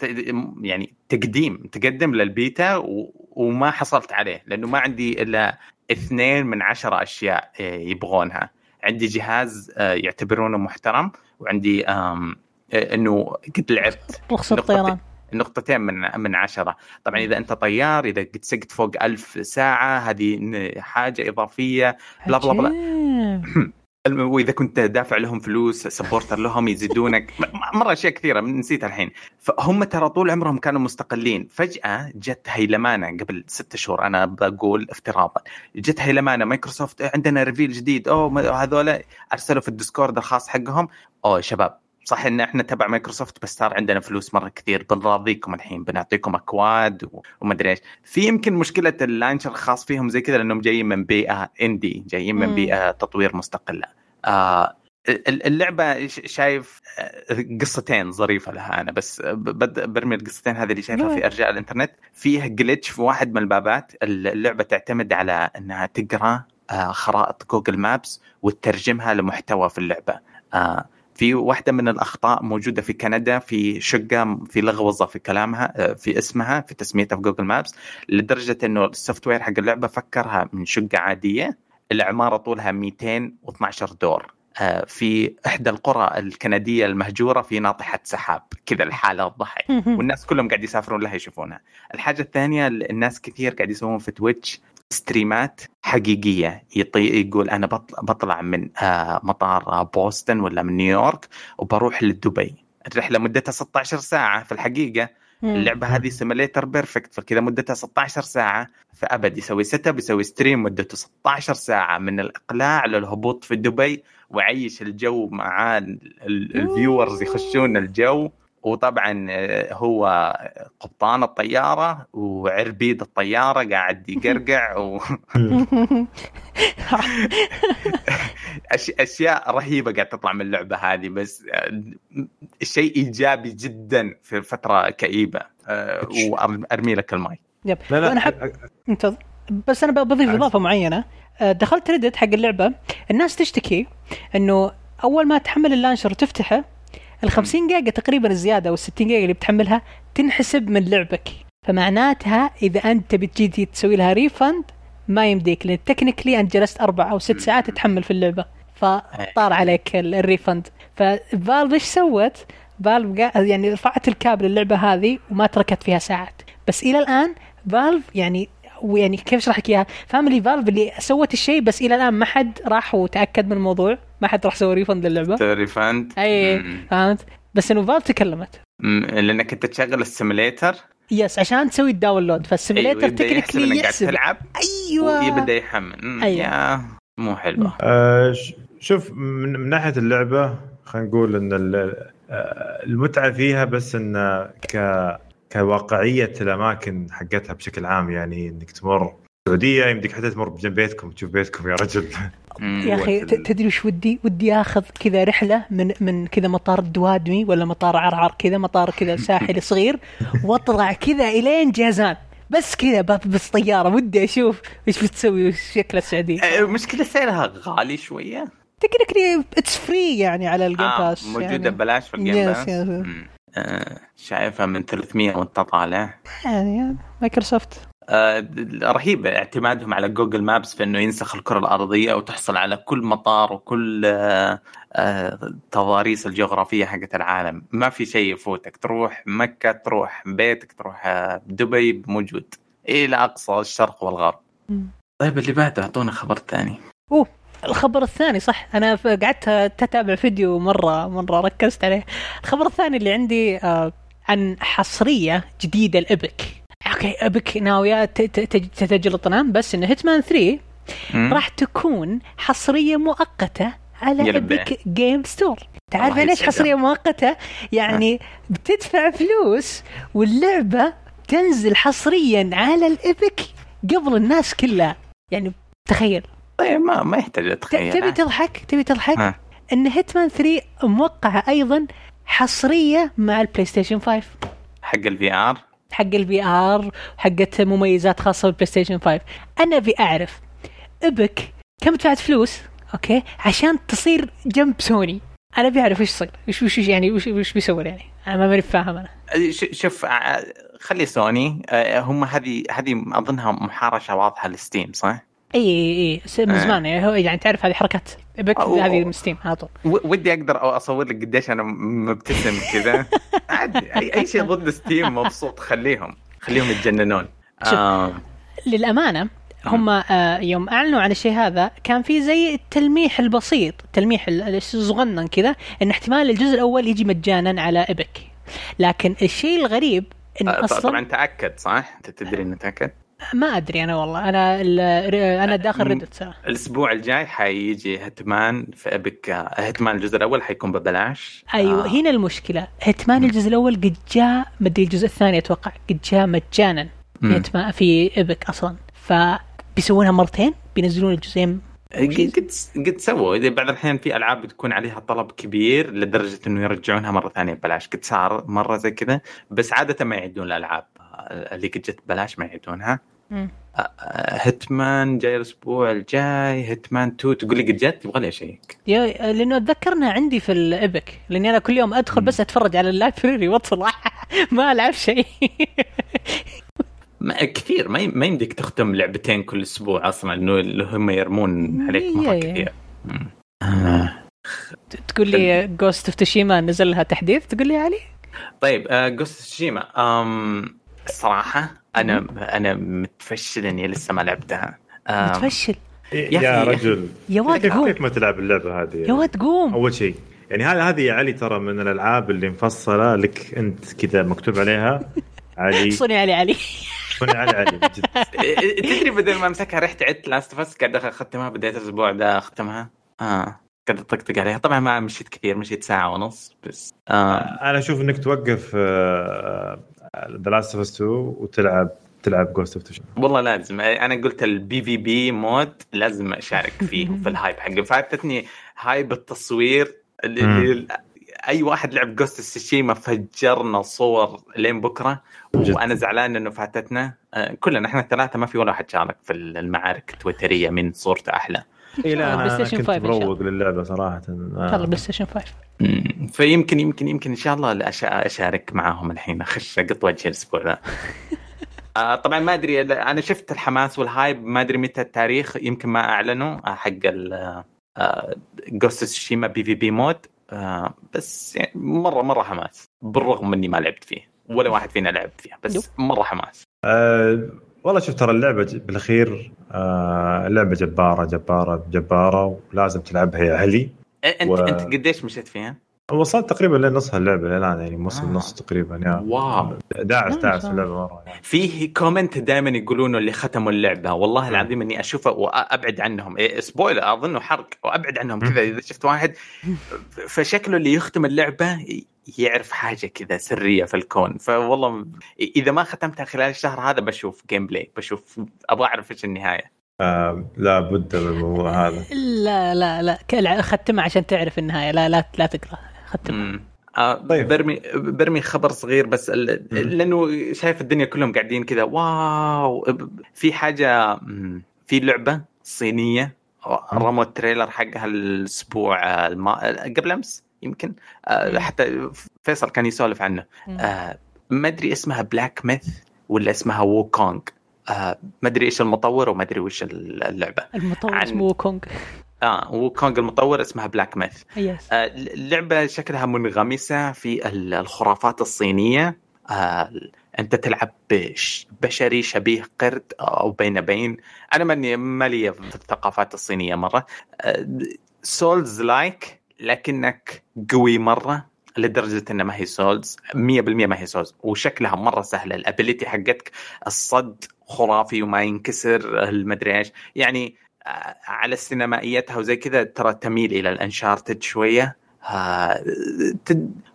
يعني تقديم تقدم للبيتا و... وما حصلت عليه لأنه ما عندي إلا اثنين من عشرة أشياء إيه، يبغونها. عندي جهاز آه، يعتبرونه محترم وعندي آه، إنه قد لعبت نقطة- الطيران نقطتين من من عشرة. طبعا إذا أنت طيار إذا قد سقت فوق ألف ساعة هذه حاجة إضافية. بلا بلا بلا. [clears throat] وإذا كنت دافع لهم فلوس سبورتر لهم يزيدونك. [laughs] مرة أشياء كثيرة نسيت الحين. فهم ترى طول عمرهم كانوا مستقلين. فجأة جت هيلمانة قبل ستة شهور أنا بقول افتراضا جت هيلمانة مايكروسوفت "إيه، عندنا reveal جديد. ما- هذول أرسلوا في ال Discord الخاص حقهم. أوه شباب صح إن إحنا تبع مايكروسوفت بس صار عندنا فلوس مرة كثير. بنراضيكم الحين بنعطيكم أكواد و- وما ادري إيش. في يمكن مشكلة ال launcher الخاص فيهم زي كذا لأنهم جايين من بيئة indie جايين من. بيئة تطوير مستقلة. آه ال- اللعبة شايف آه، قصتين ظريفة لها أنا بس برمي القصتين هذه اللي شايفها في ارجاء الإنترنت. فيه glitch في واحد من البابات. اللعبة تعتمد على إنها تقرأ آه، خرائط Google Maps وتترجمها لمحتوى في اللعبة. آه، في واحدة من الأخطاء موجودة في كندا في شقة في لغوظة في كلامها آه، في اسمها في تسميتها في Google Maps لدرجة إنه ال software حق اللعبة فكرها من شقة عادية العمارة طولها 212 دور. آه، في إحدى القرى الكندية المهجورة في ناطحة سحاب كذا لحالها تضحك [laughs] والناس كلهم قاعد يسافرون لها يشوفونها. الحاجة الثانية الناس كثير قاعد يسوون في Twitch stream ات حقيقية. يطي يقول أنا بطلع, بطلع من آه، مطار آه، بوسطن ولا من نيويورك وبروح لدبي. الرحلة مدتها 16 ساعة في الحقيقة. اللعبة هذه simulator perfect فكذا مدتها 16 ساعة. فأبد يسوي setup يسوي stream مدته 16 ساعة من الإقلاع للهبوط في دبي. ويعيش الجو مع ال viewers يخشون الجو. وطبعا آه، هو قبطان الطيارة وعربيد الطيارة قاعد يقرقع و... [laughs] أشياء رهيبة قاعد تطلع من اللعبة هذه بس آه، شيء إيجابي جدا في فترة كئيبة آه، وارمي لك الماي يب. لا لا أنا حب انتظر. بس أنا بضيف. إضافة معينة. دخلت Reddit حق اللعبة. الناس تشتكي إنه أول ما تحمل ال launcher وتفتحه ال 50 جيجا تقريبا الزيادة وال 60 جيجا اللي بتحملها تنحسب من لعبك. فمعناتها إذا أنت بتجي تسوي لها refund ما يمديك لأن technically أنت جلست أربع أو ست ساعات تحمل في اللعبة. فطار عليك ال- ال refund ف Valve إيش سوت؟ Valve يعني رفعت الكابل اللعبة هذه وما تركت فيها ساعات. بس إلى الآن Valve يعني ويعني كيف أشرح لك إياها؟ فاميلي Valve اللي سوت الشيء بس إلى الآن ما حد راح وتأكد من الموضوع، ما حد راح سوى refund للعبة. refund أي. فهمت؟ بس إنه Valve تكلمت. لأنك أنت تشغل ال simulator yes عشان تسوي ال download ف ال simulator أيوة، يحسب technically قاعد يحسب تلعب أيوه ويبدأ يحمل أيوة. يا مو حلوة آه، شوف من, من ناحية اللعبة خلينا نقول إن ال- آه، المتعة فيها بس إن ك كواقعية الأماكن حقتها بشكل عام يعني إنك تمر السعوديه يمديك حتى تمر بجنب بيتكم تشوف بيتكم يا رجل. [laughs] يا أخي تدري وش ودي؟ ودي آخذ كذا رحلة من من كذا مطار الدوادمي ولا مطار عرعر كذا مطار كذا [laughs] ساحلي صغير واطلع كذا إلين جازان. بس كذا بس طيارة. ودي أشوف إيش بتسوي وش شكل السعودية. آه، مشكلة سعرها غالي شوية. technically it's free يعني على ال Game آه Pass موجودة يعني. ببلاش في ال Game Pass. آه، شايفها من 300 وانت طالع يعني مايكروسوفت. رهيب اعتمادهم على Google Maps في إنه ينسخ الكرة الأرضية وتحصل على كل مطار وكل آه، آه، تضاريس الجغرافية حقت العالم. ما في شيء يفوتك. تروح مكة تروح بيتك تروح آه، دبي موجود. إلى أقصى الشرق والغرب. طيب اللي بعده أعطونا خبر ثاني. أوه الخبر الثاني صح. أنا قعدت أتابع فيديو مرة مرة ركزت عليه. الخبر الثاني اللي عندي آه عن حصرية جديدة ل Epic. okay Epic ناويه ت- ت- تج- تتجلطنا بس إن Hitman 3 مم. راح تكون حصرية مؤقتة على. Epic Game Store تعرف يسعدهم. حصرية مؤقتة؟ يعني بتدفع فلوس واللعبة تنزل حصريا على ال Epic قبل الناس كلها يعني تخيل طيب ما ما يحتاج ت- اتخيل تبي تضحك تبي تضحك ها. إن Hitman 3 موقعة أيضا حصرية مع ال PlayStation 5 حق ال VR حق ال VR وحقت مميزات خاصة بال PlayStation 5 أنا أبي أعرف Epic كم دفعت فلوس؟ okay؟ عشان تصير جنب سوني. أنا أبي أعرف إيش صار وش وش يعني وش وش بيسوي يعني؟ أنا ما ماني فاهم أنا. شوف ع- خلي سوني آه، هم هذه هذه أظنها محارشه واضحة ل Steam صح؟ إي إي إي من آه. زمان. يعني هو يعني تعرف هذه حركات أو- هذه من Steam على طول. ودي أقدر أصور لك قديش أنا مبتسم كذا. [laughs] عادي اي شيء ضد Steam مبسوط. خليهم. خليهم يتجننون. آه للأمانة هم آه يوم أعلنوا عن الشيء هذا كان في زي التلميح البسيط تلميح ال- الصغنن كذا إن احتمال الجزء الأول يجي مجانا على Epic لكن الشيء الغريب إن آه، أصلا طبعا تأكد صح؟ أنت تدري إنه تأكد؟ ما أدري أنا والله. أنا أنا داخل Reddit صراحة الأسبوع الجاي حيجي Hitman في Epic آه، Hitman الجزء الأول حيكون ببلاش. أيوه آه. هنا المشكلة. Hitman الجزء الأول قد جاء مدري الجزء الثاني أتوقع قد جاء مجانا. في مم. Hitman في Epic أصلا. فبيسوونها مرتين بينزلون الجزئين قد قد قد سووا. إذا بعض الاحيان في ألعاب بتكون عليها طلب كبير لدرجة إنه يرجعونها مرة ثانية ببلاش. قد صار مرة زي كذا بس عادة ما يعيدون الألعاب. اللي قد جت ببلاش ما يعيدونها. Hitman جاي الأسبوع الجاي Hitman 2 تقول لي قد جت؟ يبغى لي أشيك. yeah لأنه اتذكر انها عندي في ال Epic لأني أنا كل يوم أدخل بس أتفرج على ال library واقفل [laughs] ما ألعب شيء. ما كثير ما ما يمديك تختم لعبتين كل أسبوع أصلا إنه اللي هم يرمون عليك مره يا- يا. كثير. تقول لي Ghost of Tsushima نزل لها تحديث؟ تقول لي علي؟ طيب Ghost Tsushima أم الصراحه أنا أنا متفشل إني لسه ما لعبتها. متفشل. يا يا. رجل. يا واد كيف قوم. كيف ما تلعب اللعبة هذه؟ يا واد قوم. أول شيء يعني هذه هذه يا علي ترى من الألعاب اللي مفصلة لك أنت كذا مكتوب عليها. [laughs] علي. صني علي علي. صنع علي علي [laughs] تدري بدل ما أمسكها رحت عدت Last of قاعد أختمها بديت الأسبوع ده أختمها. آه قاعد أطقطق عليها. طبعا ما مشيت كثير مشيت ساعة ونص بس. آه. أنا أشوف إنك توقف The Last of 2 وتلعب تلعب Ghost of Tsushima والله لازم. أنا قلت ال PvP mode لازم أشارك [laughs] فيه في ال hype حقه. فاتتني hype التصوير اللي أي واحد لعب Ghost Tsushima فجرنا صور لين بكرة. جد. وأنا زعلان إنه فاتتنا. آه، كلنا إحنا الثلاثة ما في ولا واحد شارك في المعارك التويترية من صورته أحلى. اي لا Play أنا Station كنت 5 إن شاء الله. مروق للعبة صراحة. ان شاء الله PlayStation 5 مم. فيمكن يمكن يمكن إن شاء الله أشارك معاهم الحين أخش اقط وجهي الأسبوع ذا. [laughs] آه، طبعا ما أدري أنا شفت الحماس وال hype ما أدري متى التاريخ يمكن ما أعلنوا آه، حق Ghost Tsushima PvP mode آه، بس يعني مرة مرة حماس بالرغم إني ما لعبت فيه ولا واحد فينا لعب فيها بس مرة حماس. والله شوف ترى اللعبة بالأخير أه اللعبة جبارة جبارة جبارة ولازم تلعبها يا علي انت و- أنت قديش مشيت فيها؟ وصلت تقريبا لنصها اللعبه الان يعني نص آه. النص تقريبا يا. واو. داعس داعس في. اللعبة مرة يعني. فيه comment دائما يقولونه اللي ختموا اللعبة. والله العظيم إني أشوفه وأبعد عنهم. إيه spoiler اظنه حرق. وأبعد عنهم. كذا إذا شفت واحد. فشكله اللي يختم اللعبة يعرف حاجة كذا سرية في الكون. فوالله إذا ما ختمتها خلال الشهر هذا بشوف gameplay بشوف أبغى أعرف إيش النهاية. أه لا بد من الموضوع هذا. لا لا لا. كل- ختمها عشان تعرف النهاية. لا لا لا تقرا ختمها. آه طيب. برمي برمي خبر صغير بس ال... لأنه شايف الدنيا كلهم قاعدين كذا. واو. في حاجة في لعبة صينية. رموا ال trailer حقها الأسبوع الما... قبل أمس يمكن. آه،. حتى فيصل كان يسولف عنه. آه، ما أدري اسمها Black Myth ولا اسمها Wukong آه، ما أدري إيش المطور وما أدري وش اللعبة. المطور عن- اسمه كونغ آه Wukong المطور اسمها Black Myth yes آه، اللعبة شكلها منغمسة في ال- الخرافات الصينية. آه، أنت تلعب بش- بشري شبيه قرد أو بين بين. أنا ماني مالي في الثقافات الصينية مرة. Souls-like لكنك قوي مرة لدرجة انها ما هي Souls 100% ما هي Souls وشكلها مرة سهلة. ال ability حقتك الصد خرافي وما ينكسر المدري إيش. يعني آه، على سينمائيتها وزي كذا ترى تميل إلى ال Uncharted شوية. آه،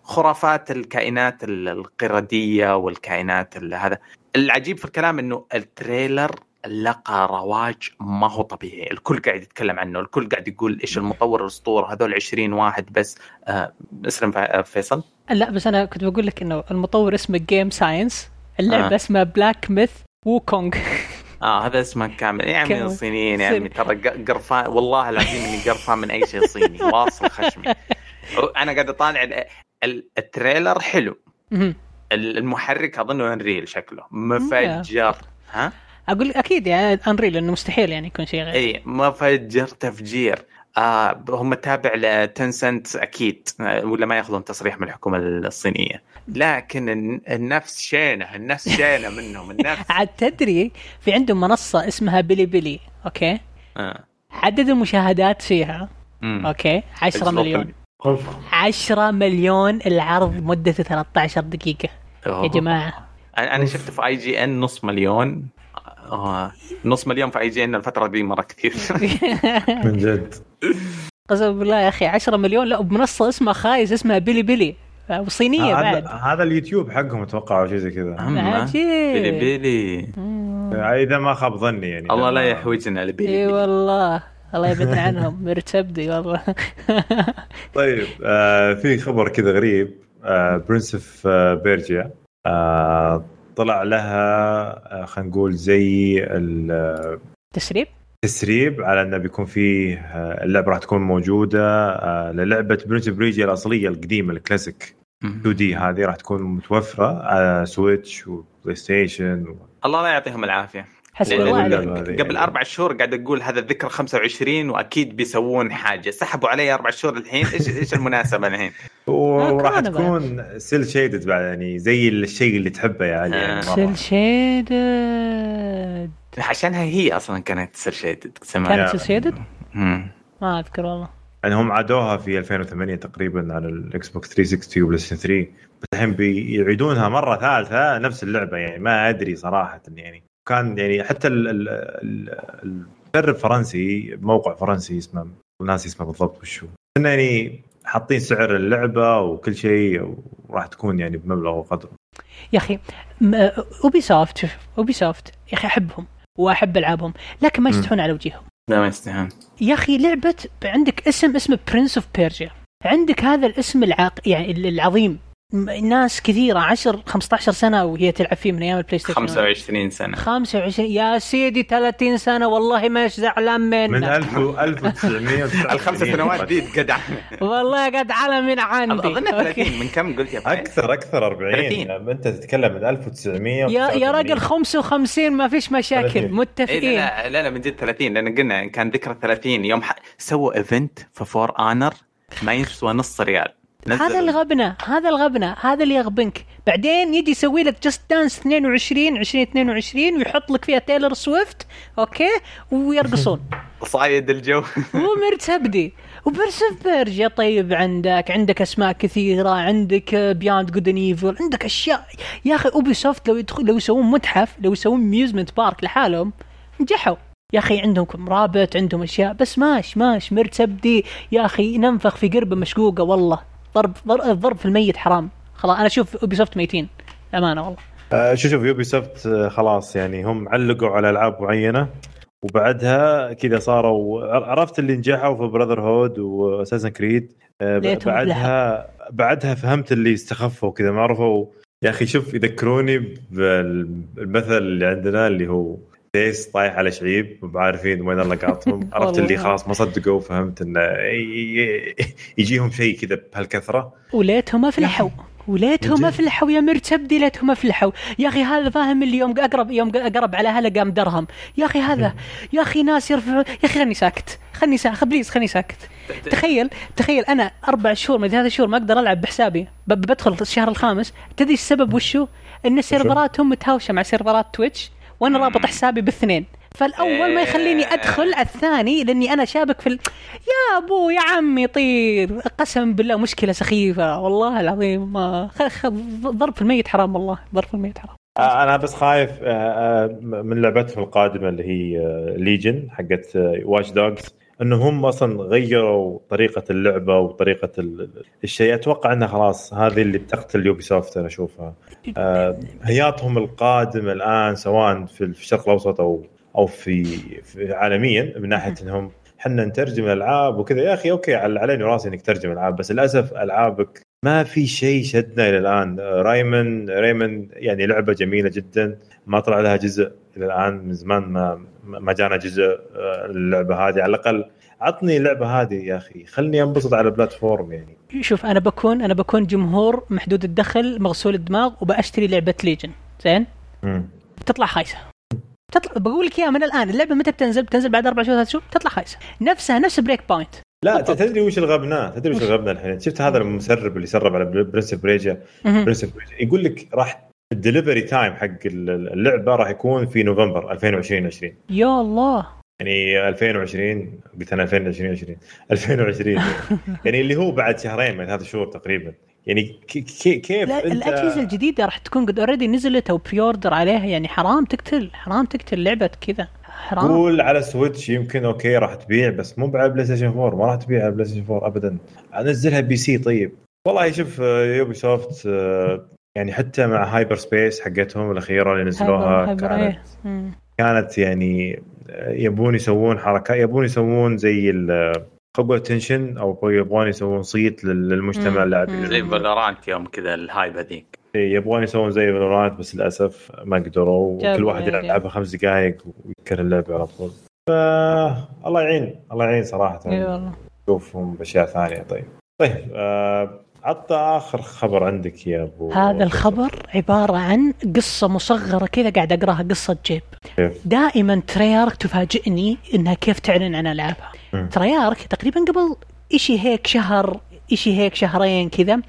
خرافات الكائنات ال- القردية والكائنات ال- هذا. العجيب في الكلام إنه ال trailer لقى رواج ما هو طبيعي. الكل قاعد يتكلم عنه الكل قاعد يقول إيش المطور الأسطورة هذول 20 واحد بس. آه اسلم فا- فيصل. لا بس أنا كنت بقول لك إنه المطور اسمه Game Science اللعبة آه. اسمها Black Myth Wukong آه هذا اسمه كامل. يا عمي. الصينيين يا عمي. ترى قرفان والله العظيم إني قرفان من أي شيء صيني واصل خشمي. أنا قاعد أطالع ال- ال- ال trailer حلو. المحرك اظنه Unreal شكله. مفجر. ها؟ أقول أكيد يعني Unreal إنه مستحيل يعني يكون شيء غير. اي مفجر تفجير. آه هم تابع ل Tencent أكيد آه، ولا ما يأخذون تصريح من الحكومة الصينية. لكن الن- النفس شينة النفس شينة منهم النفس [laughs] عاد تدري في عندهم منصة اسمها Bilibili أوكي؟ آه. عدد المشاهدات فيها مم. أوكي؟ 10 مليون. 10 مليون العرض مدته 13 دقيقة. يا أوه. جماعة. أنا أنا شفت في IGN نص مليون. آه. نص مليون في IGN الفترة دي مرة كثير. [laughs] من جد. قسم بالله يا أخي 10 مليون. لا بمنصه اسمها خايس اسمها Bilibili. وصينية هذا بعد. هذا اليوتيوب حقهم أتوقع أو شيء زي كذا. Bilibili. مم. إذا ما خاب ظني يعني. الله لا يحوجنا إي بيلي. والله. الله يبعدنا عنهم. [laughs] مرتبدي والله. [laughs] طيب آه في خبر كذا غريب. آه Prince of آه Persia آه طلع لها آه خلينا نقول زي ال- تسريب على انه بيكون فيه آه، اللعبة راح تكون موجودة آه، للعبة Prince Persia الأصلية القديمة الكلاسيك 2 دي هذه راح تكون متوفرة على Switch و PlayStation و... الله لا يعطيهم العافية. الله عليك قبل يعني. أربع شهور قاعد أقول هذا الذكرى 25 وأكيد بيسوون حاجة. سحبوا علي أربع شهور الحين إيش إيش المناسبة الحين؟ وراح كورونا تكون cel-shaded بعد يعني زي الشيء اللي تحبه يا علي يعني آه. cel shaded عشانها هي أصلا كانت cel-shaded كانت يا- cel-shaded؟ مم. ما أذكر والله. يعني هم عادوها في 2008 تقريبا على ال Xbox 360 و PlayStation 3 بس الحين بيعيدونها مرة ثالثة نفس اللعبة يعني ما أدري صراحة يعني. كان يعني حتى ال- ال- ال- المدرب فرنسي موقع فرنسي اسمه ناسي اسمه بالضبط وشو إنه يعني حاطين سعر اللعبة وكل شيء وراح تكون يعني بمبلغ وقدره. يا أخي Ubisoft Ubisoft يا أخي أحبهم. وأحب ألعابهم لكن ما. يستحون على وجههم لا ما يستهان يا أخي لعبة عندك اسم اسمه Prince of Persia عندك هذا الاسم العاق يعني العظيم. ناس كثيرة 10 15 سنة وهي تلعب فيه من أيام ال PlayStation 25 سنة. 25 يا سيدي 30 سنة والله ما زعلان منك. من 1000 و 1900 [laughs] الخمس سنوات دي تقدع والله قد على من عندي. أظن okay. 30 من كم قلت يا فهد؟ أكثر أكثر 40 30. أنت تتكلم من 1900 يا يا راجل 55 ما فيش مشاكل 30. إيه متفقين لا, لا لا من جد 30 لأن قلنا كان ذكرى 30 يوم ح... سووا event في For Honor ما يسوى نص ريال. هذا الغبنة هذا الغبنة هذا اللي يغبنك. بعدين يجي يسوي لك Just Dance 22 2022 ويحط لك فيها Taylor Swift okay؟ ويرقصون. [laughs] صايد الجو. [laughs] ومرتبدي و Prince of Persia طيب عندك عندك أسماء كثيرة عندك Beyond Good and Evil عندك أشياء. يا أخي Ubisoft لو يدخل لو يسوون متحف لو يسوون amusement park لحالهم نجحوا. يا أخي عندهم Rabbids عندهم أشياء بس ماش ماش مرتبدي. يا أخي ننفخ في قربة مشقوقة والله. ضرب ضرب, في الميت حرام. خلاص أنا أشوف Ubisoft ميتين. أمانة والله. آه، شوف شوف Ubisoft آه، خلاص يعني هم علقوا على ألعاب معينة وبعدها كذا صاروا عرفت اللي نجحوا في Brotherhood و Assassin's Creed. ليتهم بعدها بعدها فهمت اللي استخفوا كذا ما عرفوا. يا أخي شوف يذكروني بالمثل اللي عندنا اللي هو ديس طايح على شعيب مو عارفين وين لقاطهم [laughs] عرفت اللي. خلاص ما صدقوا فهمت إنه يجيهم شيء كذا بهالكثرة. وليتهم افلحوا وليتهم. افلحوا يا مرتبدي ليتهم افلحوا يا أخي هذا فاهم اللي يوم أقرب يوم أقرب على هلا قام درهم. يا أخي هذا [laughs] يا أخي ناس يرفعون يا أخي خلني ساكت خلني ساكت please خلني ساكت. تخيل تخيل أنا أربع شهور من ثلاث شهور ما أقدر ألعب بحسابي. ب- بدخل الشهر الخامس. تدري السبب وشو؟ إن السيرفراتهم متهاوشة مع سيرفرات Twitch. وأنا رابط حسابي بالاثنين فالأول ما يخليني أدخل على الثاني لأني أنا شابك في ال... يا أبو يا عمي طير. قسم بالله مشكلة سخيفة. والله العظيم في الميت حرام والله. ضرب في الميت حرام. آه، أنا بس خايف آه، آه، من لعبتهم القادمة اللي هي Legion حقت Watch Dogs أنه هم أصلا غيروا طريقة اللعبة وطريقة ال- الشيء. أتوقع انها خلاص هذه اللي بتقتل Ubisoft أنا أشوفها. آه، هياطهم القادم الآن سواء في الشرق الأوسط أو أو في, في عالميا من ناحية إنهم إحنا نترجم الألعاب وكذا. يا أخي okay على علينا وراسي إنك تترجم العاب بس للأسف ألعابك ما في شيء شدنا إلى الآن. Rayman Rayman يعني لعبة جميلة جدا. ما طلع لها جزء إلى الآن من زمان ما ما جانا جزء آه، اللعبة هذه. على الأقل عطني اللعبة هذه يا أخي. خلني أنبسط على ال platform يعني. شوف أنا بكون أنا بكون جمهور محدود الدخل مغسول الدماغ وبأشتري لعبة Legion زين؟ مم. تطلع خايسة. تطلع بقول لك إياها من الآن اللعبة متى بتنزل؟ بتنزل بعد أربع شهور ثلاث شهور؟ تطلع خايسة. نفسها نفس Breakpoint لا بالضبط. تدري وش الغبناء تدري وش؟ الغبناء الحين؟ شفت هذا المسرب اللي سرب على Prince of Persia Prince of Persia يقول لك راح ال delivery time حق اللعبة راح يكون في نوفمبر 2020 20 يا الله. يعني 2020 قلت أنا 2020 20 2020 يعني اللي هو بعد شهرين من هذا الشهور تقريبا. يعني كي- كي- كيف لا أنت الأجهزة الجديدة راح تكون قد already نزلت أو pre-order عليها. يعني حرام تقتل حرام تقتل لعبة كذا. حرام. قول على Switch يمكن okay راح تبيع بس مو على PlayStation 4 ما راح تبيع على PlayStation 4 ابدا. أنزلها PC طيب. والله شوف Ubisoft آه، يعني حتى مع Hyper Scape حقتهم الأخيرة اللي نزلوها Hyper- Hyper كانت إيه. كانت يعني يبون يسوون حركات يبون يسوون زي نقول attention أو يبغون يسوون صيت لل- للمجتمع. اللاعبين. زي Valorant يوم كذا ال hype هذيك يبغون يسوون زي Valorant بس للأسف ما قدروا وكل واحد يعني. يلعبها خمس دقائق ويذكر اللعبة على طول ف الله يعين الله يعين صراحة اي والله نشوفهم بأشياء ثانية طيب طيب آه عطى آخر خبر عندك يا أبو هذا الخبر عبارة عن قصة مصغرة كذا قاعد أقراها قصة جيب؟ دائما Treyarch تفاجئني إنها كيف تعلن عن ألعابها مم. Treyarch تقريبا قبل إشي هيك شهر إشي هيك شهرين كذا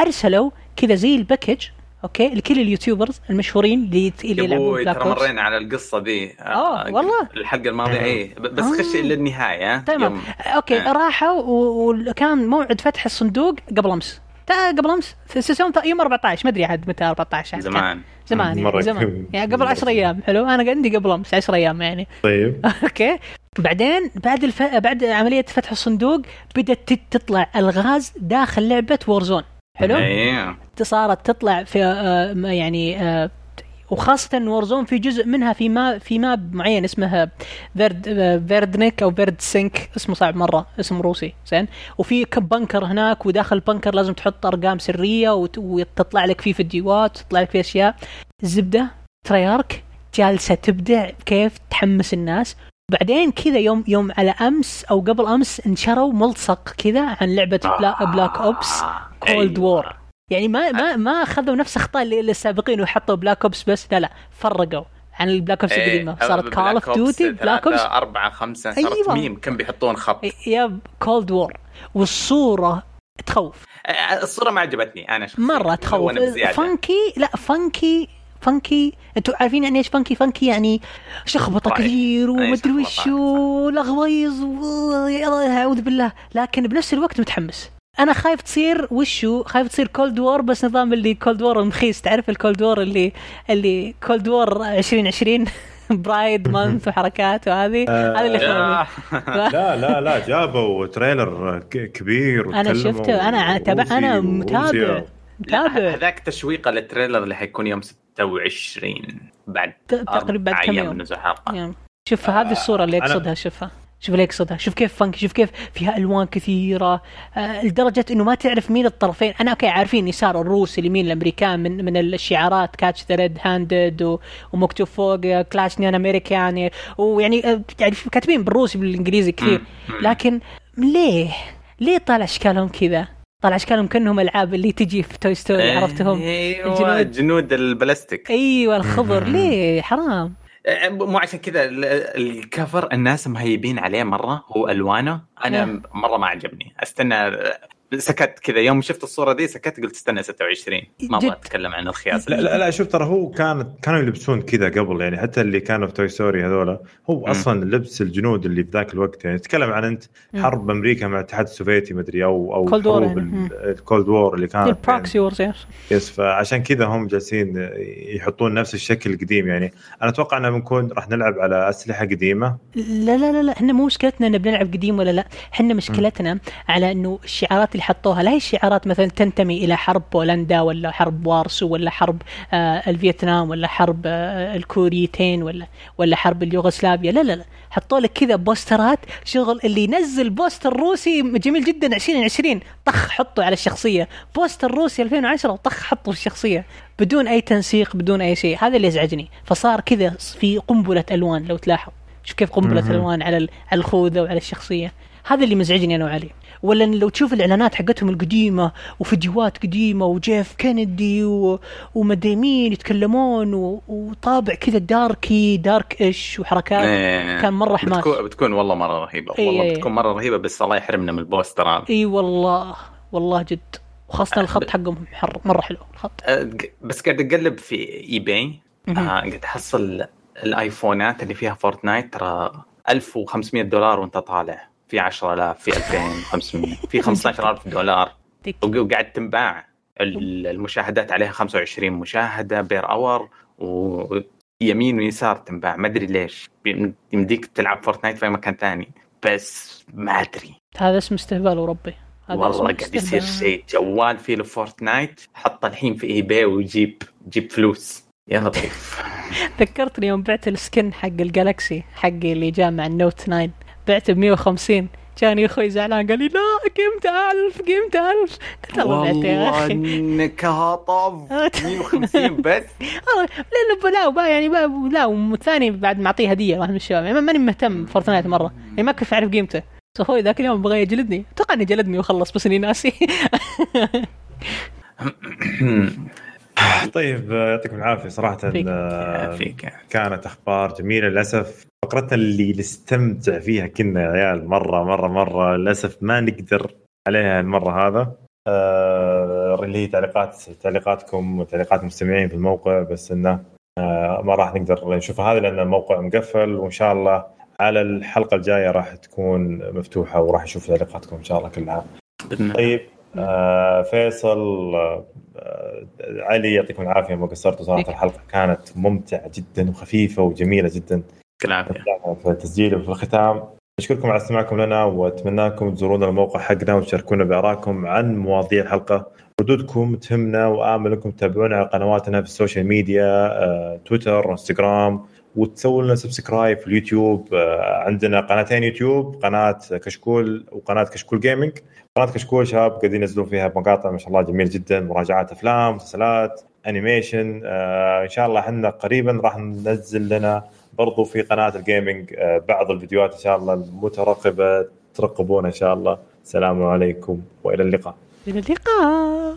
أرسلوا كذا زي ال package okay لكل ال YouTubers المشهورين اللي يلعبون أبوي Black ترى. مرينا على القصة ذي آه، والله؟ الحلقة الماضية اي بس آه. خش إلى النهاية تمام. يوم- okay آه. راحوا وكان موعد فتح الصندوق قبل أمس. تا- قبل أمس في season يوم 14 ما أدري عاد متى 14 عاد كان. زمان زمان مرة يعني زمان. كم- يعني قبل 10 أيام حلو؟ أنا عندي قبل أمس 10 أيام يعني. طيب. [laughs] okay. بعدين بعد الف... بعد عملية فتح الصندوق بدأت تطلع ألغاز داخل لعبة Warzone حلو؟ أيوه صارت تطلع في آه، يعني آه، وخاصة Warzone في جزء منها في ما في map معين اسمه فيرد آه، Verdansk أو Verdansk اسمه صعب مرة اسم روسي زين؟ وفي bunker هناك وداخل ال bunker لازم تحط أرقام سرية وت- وتطلع لك فيه فيديوهات وتطلع لك فيه أشياء. الزبدة Treyarch جالسة تبدع كيف تحمس الناس. بعدين كذا يوم يوم على أمس أو قبل أمس انشروا ملصق كذا عن بلا Black Ops Cold War يعني ما ما ما أخذوا نفس أخطاء اللي السابقين وحطوا Black Ops بس لا لا فرقوا عن ال Black Ops القديمة. صارت Call of Duty Black Ops أربعة خمسة صارت أيوة. ميم. كم بيحطون خط؟ يا Cold War والصورة تخوف. الصورة ما عجبتني أنا شخصيا. مرة تخوف. funky لا funky funky أنتوا عارفين يعني إيش funky funky يعني شخبطة. كثير أي ومدري. وش ولغويظ و- يلا أعوذ بالله. لكن بنفس الوقت متحمس. أنا خايف تصير وشو؟ خايف تصير Cold War بس نظام اللي Cold War المخيس تعرف ال Cold War اللي اللي Cold War 2020 Pride Month وحركات وهذه. هذا اللي آه. خوفني لا لا لا جابوا trailer كبير أنا شفته. أنا تابع أنا متابع. متابع. هذاك تشويقه لل trailer اللي حيكون يوم 26 بعد تقريبا بعد كم يوم؟ من نزول شوف هذه الصورة اللي أنا- يقصدها شوفها. شوف اللي يقصدها شوف كيف funky شوف كيف فيها ألوان كثيرة آه لدرجة إنه ما تعرف مين الطرفين. أنا أوكي عارفين يسار الروس اليمين الأمريكان من من الشعارات catch the red handed ومكتوب فوق كلاش نيان امريكان ويعني آه، يعني كاتبين بالروسي بالانجليزي كثير. لكن ليه؟ ليه طالع أشكالهم كذا؟ طالع أشكالهم كأنهم ألعاب اللي تجي في Toy Story عرفتهم؟ أيوه الجنود. جنود البلاستيك. أيوه الخضر. ليه؟ حرام. آه، مو عشان كذا ال- ال cover الناس مهيبين عليه مرة هو ألوانه أنا إيه. مرة ما عجبني أستنى سكت كذا يوم شفت الصورة دي سكت قلت استنى 26 ما أبغى. أتكلم عن الخياس. لا لا لا شوف ترى هو كان كانوا يلبسون كذا قبل يعني حتى اللي كانوا في Toy Story هذولا هو مم. أصلا لبس الجنود اللي في ذاك الوقت. يعني تتكلم عن أنت. حرب أمريكا مع الاتحاد السوفيتي مدري أو أو Cold War حروب يعني. ال Cold War اللي كانت ال proxy wars yes yes فعشان كذا هم جالسين يحطون نفس الشكل القديم. يعني أنا أتوقع إنه بنكون راح نلعب على أسلحة قديمة. لا لا لا لا إحنا مو مشكلتنا ان بنلعب قديم ولا لا. إحنا مشكلتنا على إنه الشعارات اللي حطوها لا هي شعارات مثلا تنتمي إلى حرب بولندا ولا حرب وارسو ولا حرب آه الفيتنام ولا حرب آه الكوريتين ولا ولا حرب اليوغوسلافيا. لا لا لا. حطوا لك كذا بوسترات شغل اللي ينزل بوستر روسي جميل جدا 2020 طخ حطه على الشخصية. بوستر روسي 2010 وطخ حطه في الشخصية. بدون أي تنسيق بدون أي شيء. هذا اللي يزعجني. فصار كذا في قنبلة ألوان لو تلاحظ. شوف كيف قنبلة. ألوان على على الخوذة وعلى الشخصية. هذا اللي مزعجني أنا وعلي. ولا لو تشوف الإعلانات حقتهم القديمة وفيديوهات قديمة وجيف كينيدي و... ومدري مين يتكلمون و... وطابع كذا darky dark إيش وحركات إيه. كان مرة حماس. بتكون, بتكون والله مرة رهيبة إيه. والله بتكون مرة رهيبة بس الله يحرمنا من البوستر هذا إي والله والله جد وخاصة الخط حقهم حر مرة حلو الخط أه، بس قاعد أقلب في eBay. آه قاعد أحصل الآيفونات اللي فيها Fortnite ترى 1500 دولار وأنت طالع في 10000 في 2500 في 15000 دولار. وقاعد تنباع. ال- المشاهدات عليها 25 مشاهدة per hour ويمين ويسار تنباع. ما أدري ليش. يمديك تلعب Fortnite في مكان ثاني بس ما أدري. هذا اسم استهبال وربي هذا والله قاعد يصير. شيء جوال فيه له Fortnite حط الحين في eBay ويجيب جيب فلوس. يا لطيف [laughs] ذكرتني يوم بعت ال skin حق ال Galaxy حقي اللي جاء مع ال Note 9 بعته ب 150 جاني أخوي زعلان قال لي لا قيمته 1000 قيمته 1000 قلت الله بعته يا والله أخي انك هطف 150 [laughs] بس. والله لأنه ب- لا وبا يعني با لا والثاني بعد معطيه هدية واحد من الشباب يعني ماني مهتم Fortnite مرة. يعني ما كنت أعرف قيمته. بس أخوي ذاك اليوم بغى يجلدني. أتوقع إنه جلدني وخلص بس إني ناسي. [laughs] طيب آه، يعطيكم العافية صراحة. فيك. آه، فيك. كانت أخبار جميلة للأسف. فقرتنا اللي نستمتع فيها كنا يا عيال مرة مرة مرة للأسف ما نقدر عليها المرة هذا آه اللي هي تعليقات تعليقاتكم وتعليقات المستمعين في الموقع بس إنه آه ما راح نقدر نشوفها هذه لأن الموقع مقفل وإن شاء الله على الحلقة الجاية راح تكون مفتوحة وراح نشوف تعليقاتكم إن شاء الله كلها. طيب آه فيصل آه علي يعطيكم العافية ما قصرتوا صراحة فيك. الحلقة كانت ممتعة جدا وخفيفة وجميلة جدا يعطيك العافية. في التسجيل وفي الختام نشكركم على استماعكم لنا وأتمناكم تزورونا الموقع حقنا وتشاركونا بآرائكم عن مواضيع الحلقة. ردودكم تهمنا وآمل إنكم تتابعونا على قنواتنا في ال social media آه، تويتر إنستغرام وتسووا لنا subscribe في اليوتيوب آه، عندنا قناتين يوتيوب قناة كشكول وقناة كشكول gaming قناة كشكول شباب قاعدين ينزلون فيها مقاطع ما شاء الله جميل جدا مراجعات أفلام مسلسلات animation آه إن شاء الله إحنا قريبا راح ننزل لنا برضو في قناة ال gaming آه، بعض الفيديوهات إن شاء الله المترقبه ترقبونا إن شاء الله. السلام عليكم وإلى اللقاء. إلى اللقاء.